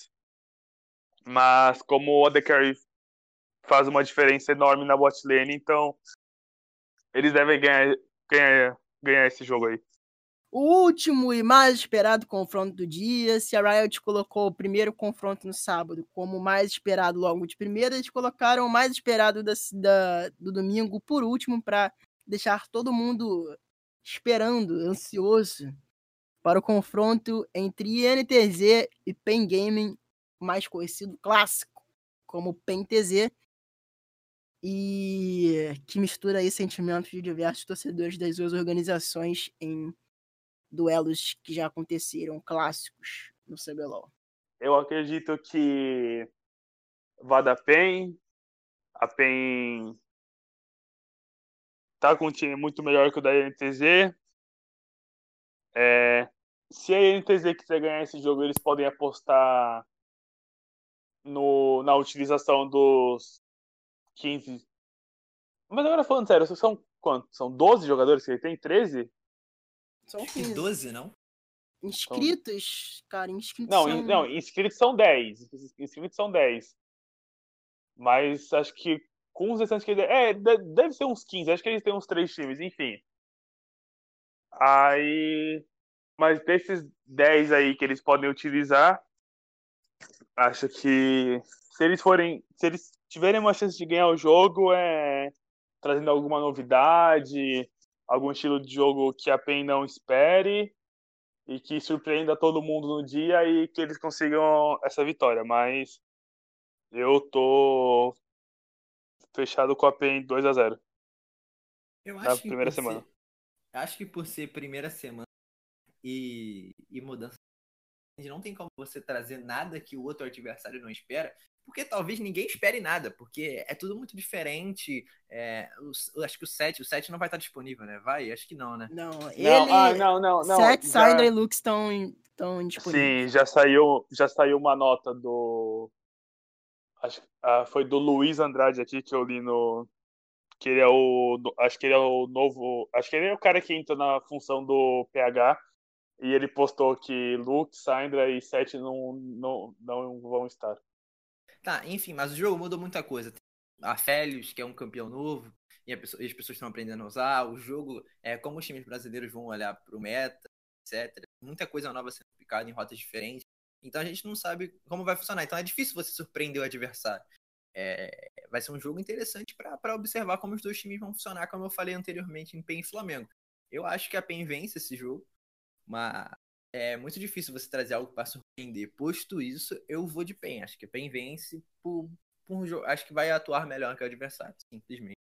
Speaker 2: mas como o AD Carry faz uma diferença enorme na bot lane, então eles devem ganhar, ganhar, ganhar esse jogo aí.
Speaker 1: O último e mais esperado confronto do dia, se a Riot colocou o primeiro confronto no sábado como o mais esperado logo de primeira, eles colocaram o mais esperado da, da do domingo por último para deixar todo mundo esperando, ansioso para o confronto entre INTZ e Pen Gaming mais conhecido clássico como PEN-TZ, e que mistura aí sentimentos de diversos torcedores das duas organizações em duelos que já aconteceram clássicos no CBLOL.
Speaker 2: Eu acredito que vá da PEN, a PEN tá com um time muito melhor que o da NTZ. É, se a NTZ quiser ganhar esse jogo, eles podem apostar no, na utilização dos 15. Mas agora falando sério, são quantos? São 12 jogadores que ele tem? 13?
Speaker 1: São
Speaker 3: Acho que
Speaker 1: 15.
Speaker 3: 12, não?
Speaker 1: Inscritos, cara, inscritos
Speaker 2: Não,
Speaker 1: são...
Speaker 2: in- não, inscritos são 10. Inscritos são 10. Mas acho que com os restantes que. É, de- deve ser uns 15. Acho que eles têm uns três times, enfim. Aí. Mas desses 10 aí que eles podem utilizar, acho que se eles forem. Se eles tiverem uma chance de ganhar o jogo, é trazendo alguma novidade, algum estilo de jogo que a PEN não espere e que surpreenda todo mundo no dia e que eles consigam essa vitória. Mas eu tô fechado com a PEN 2 a 0
Speaker 3: Eu
Speaker 2: Na primeira semana.
Speaker 3: Ser, acho que por ser primeira semana e, e mudança, não tem como você trazer nada que o outro adversário não espera, porque talvez ninguém espere nada, porque é tudo muito diferente. É, acho que o 7, o 7 não vai estar disponível, né? Vai? Acho que não, né?
Speaker 1: Não, ele...
Speaker 2: Não, ah, não, não, não.
Speaker 1: Seth,
Speaker 2: já-
Speaker 1: Syndra e Lux estão estão disponíveis.
Speaker 2: Sim, já saiu, já saiu uma nota do. Acho, ah, foi do Luiz Andrade aqui que eu li no. Que ele é o. Acho que ele é o novo. Acho que ele é o cara que entra na função do PH. E ele postou que Luke, Sandra e Seth não, não, não vão estar.
Speaker 3: Tá, enfim, mas o jogo mudou muita coisa. A Félios, que é um campeão novo, e, pessoa- e as pessoas estão aprendendo a usar. O jogo, é como os times brasileiros vão olhar pro meta, etc. Muita coisa nova sendo aplicada em rotas diferentes. Então a gente não sabe como vai funcionar. Então é difícil você surpreender o adversário. É, vai ser um jogo interessante para observar como os dois times vão funcionar, como eu falei anteriormente em PEN e Flamengo. Eu acho que a PEN vence esse jogo, mas é muito difícil você trazer algo para surpreender. Posto isso, eu vou de PEN. Acho que PEN vence por, por um jogo. Acho que vai atuar melhor que o adversário, simplesmente.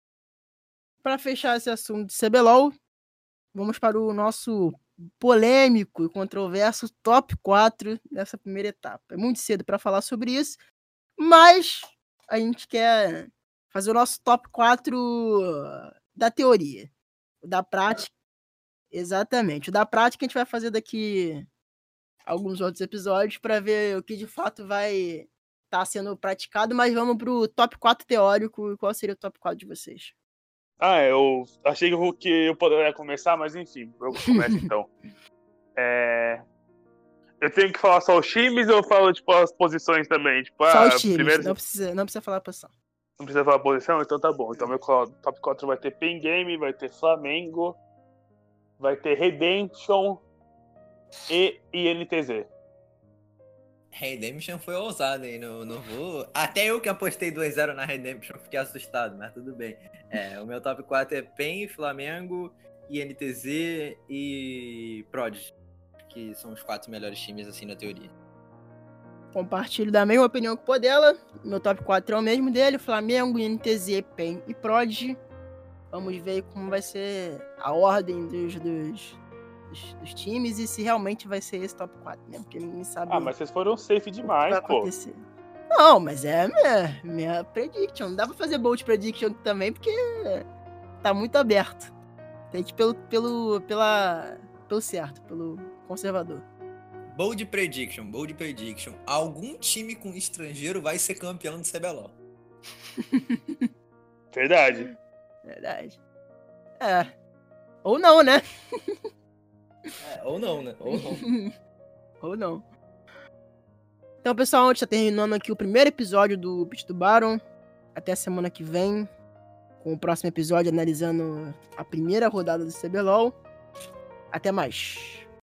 Speaker 1: Para fechar esse assunto de CBLOL, vamos para o nosso polêmico e controverso top 4 dessa primeira etapa. É muito cedo para falar sobre isso, mas a gente quer fazer o nosso top 4 da teoria. Da prática. Exatamente. O da prática a gente vai fazer daqui alguns outros episódios para ver o que de fato vai estar sendo praticado, mas vamos pro top 4 teórico. Qual seria o top 4 de vocês?
Speaker 2: Ah, eu achei que eu, poderia começar, mas enfim, eu começo então. É, Eu tenho que falar só os times ou eu falo tipo, as posições também? Tipo,
Speaker 1: Só
Speaker 2: ah,
Speaker 1: os times,
Speaker 2: primeiro-
Speaker 1: não, precisa, não precisa falar a posição.
Speaker 2: Não precisa falar a posição? Então tá bom. Então meu top 4 vai ter Pen Game, vai ter Flamengo, vai ter Redemption e INTZ.
Speaker 3: Redemption foi ousado, hein? Não, não vou. Até eu que apostei 2-0 na Redemption fiquei assustado, mas tudo bem. É, o meu top 4 é PEN, Flamengo, INTZ e Prodigy. Que são os quatro melhores times, assim, na teoria.
Speaker 1: Compartilho da mesma opinião que o Podela. Meu top 4 é o mesmo dele: Flamengo, INTZ, PEN e Prodigy. Vamos ver como vai ser a ordem dos, dos, dos, dos times e se realmente vai ser esse top 4, né? Porque ninguém sabe
Speaker 2: Ah, mas vocês foram safe demais, pô.
Speaker 1: acontecer. Não, mas é a minha, minha prediction. Não dá pra fazer bold prediction também porque tá muito aberto. Tem que ir pelo, pelo, pela, pelo certo, pelo conservador.
Speaker 3: Bold Prediction, Bold Prediction. Algum time com estrangeiro vai ser campeão do CBLOL.
Speaker 2: Verdade.
Speaker 1: Verdade. É. Ou não, né?
Speaker 3: É, ou não, né? Ou não.
Speaker 1: Ou não. Então, pessoal, a gente tá terminando aqui o primeiro episódio do Pitch do Baron. Até a semana que vem. Com o próximo episódio analisando a primeira rodada do CBLOL. Até mais.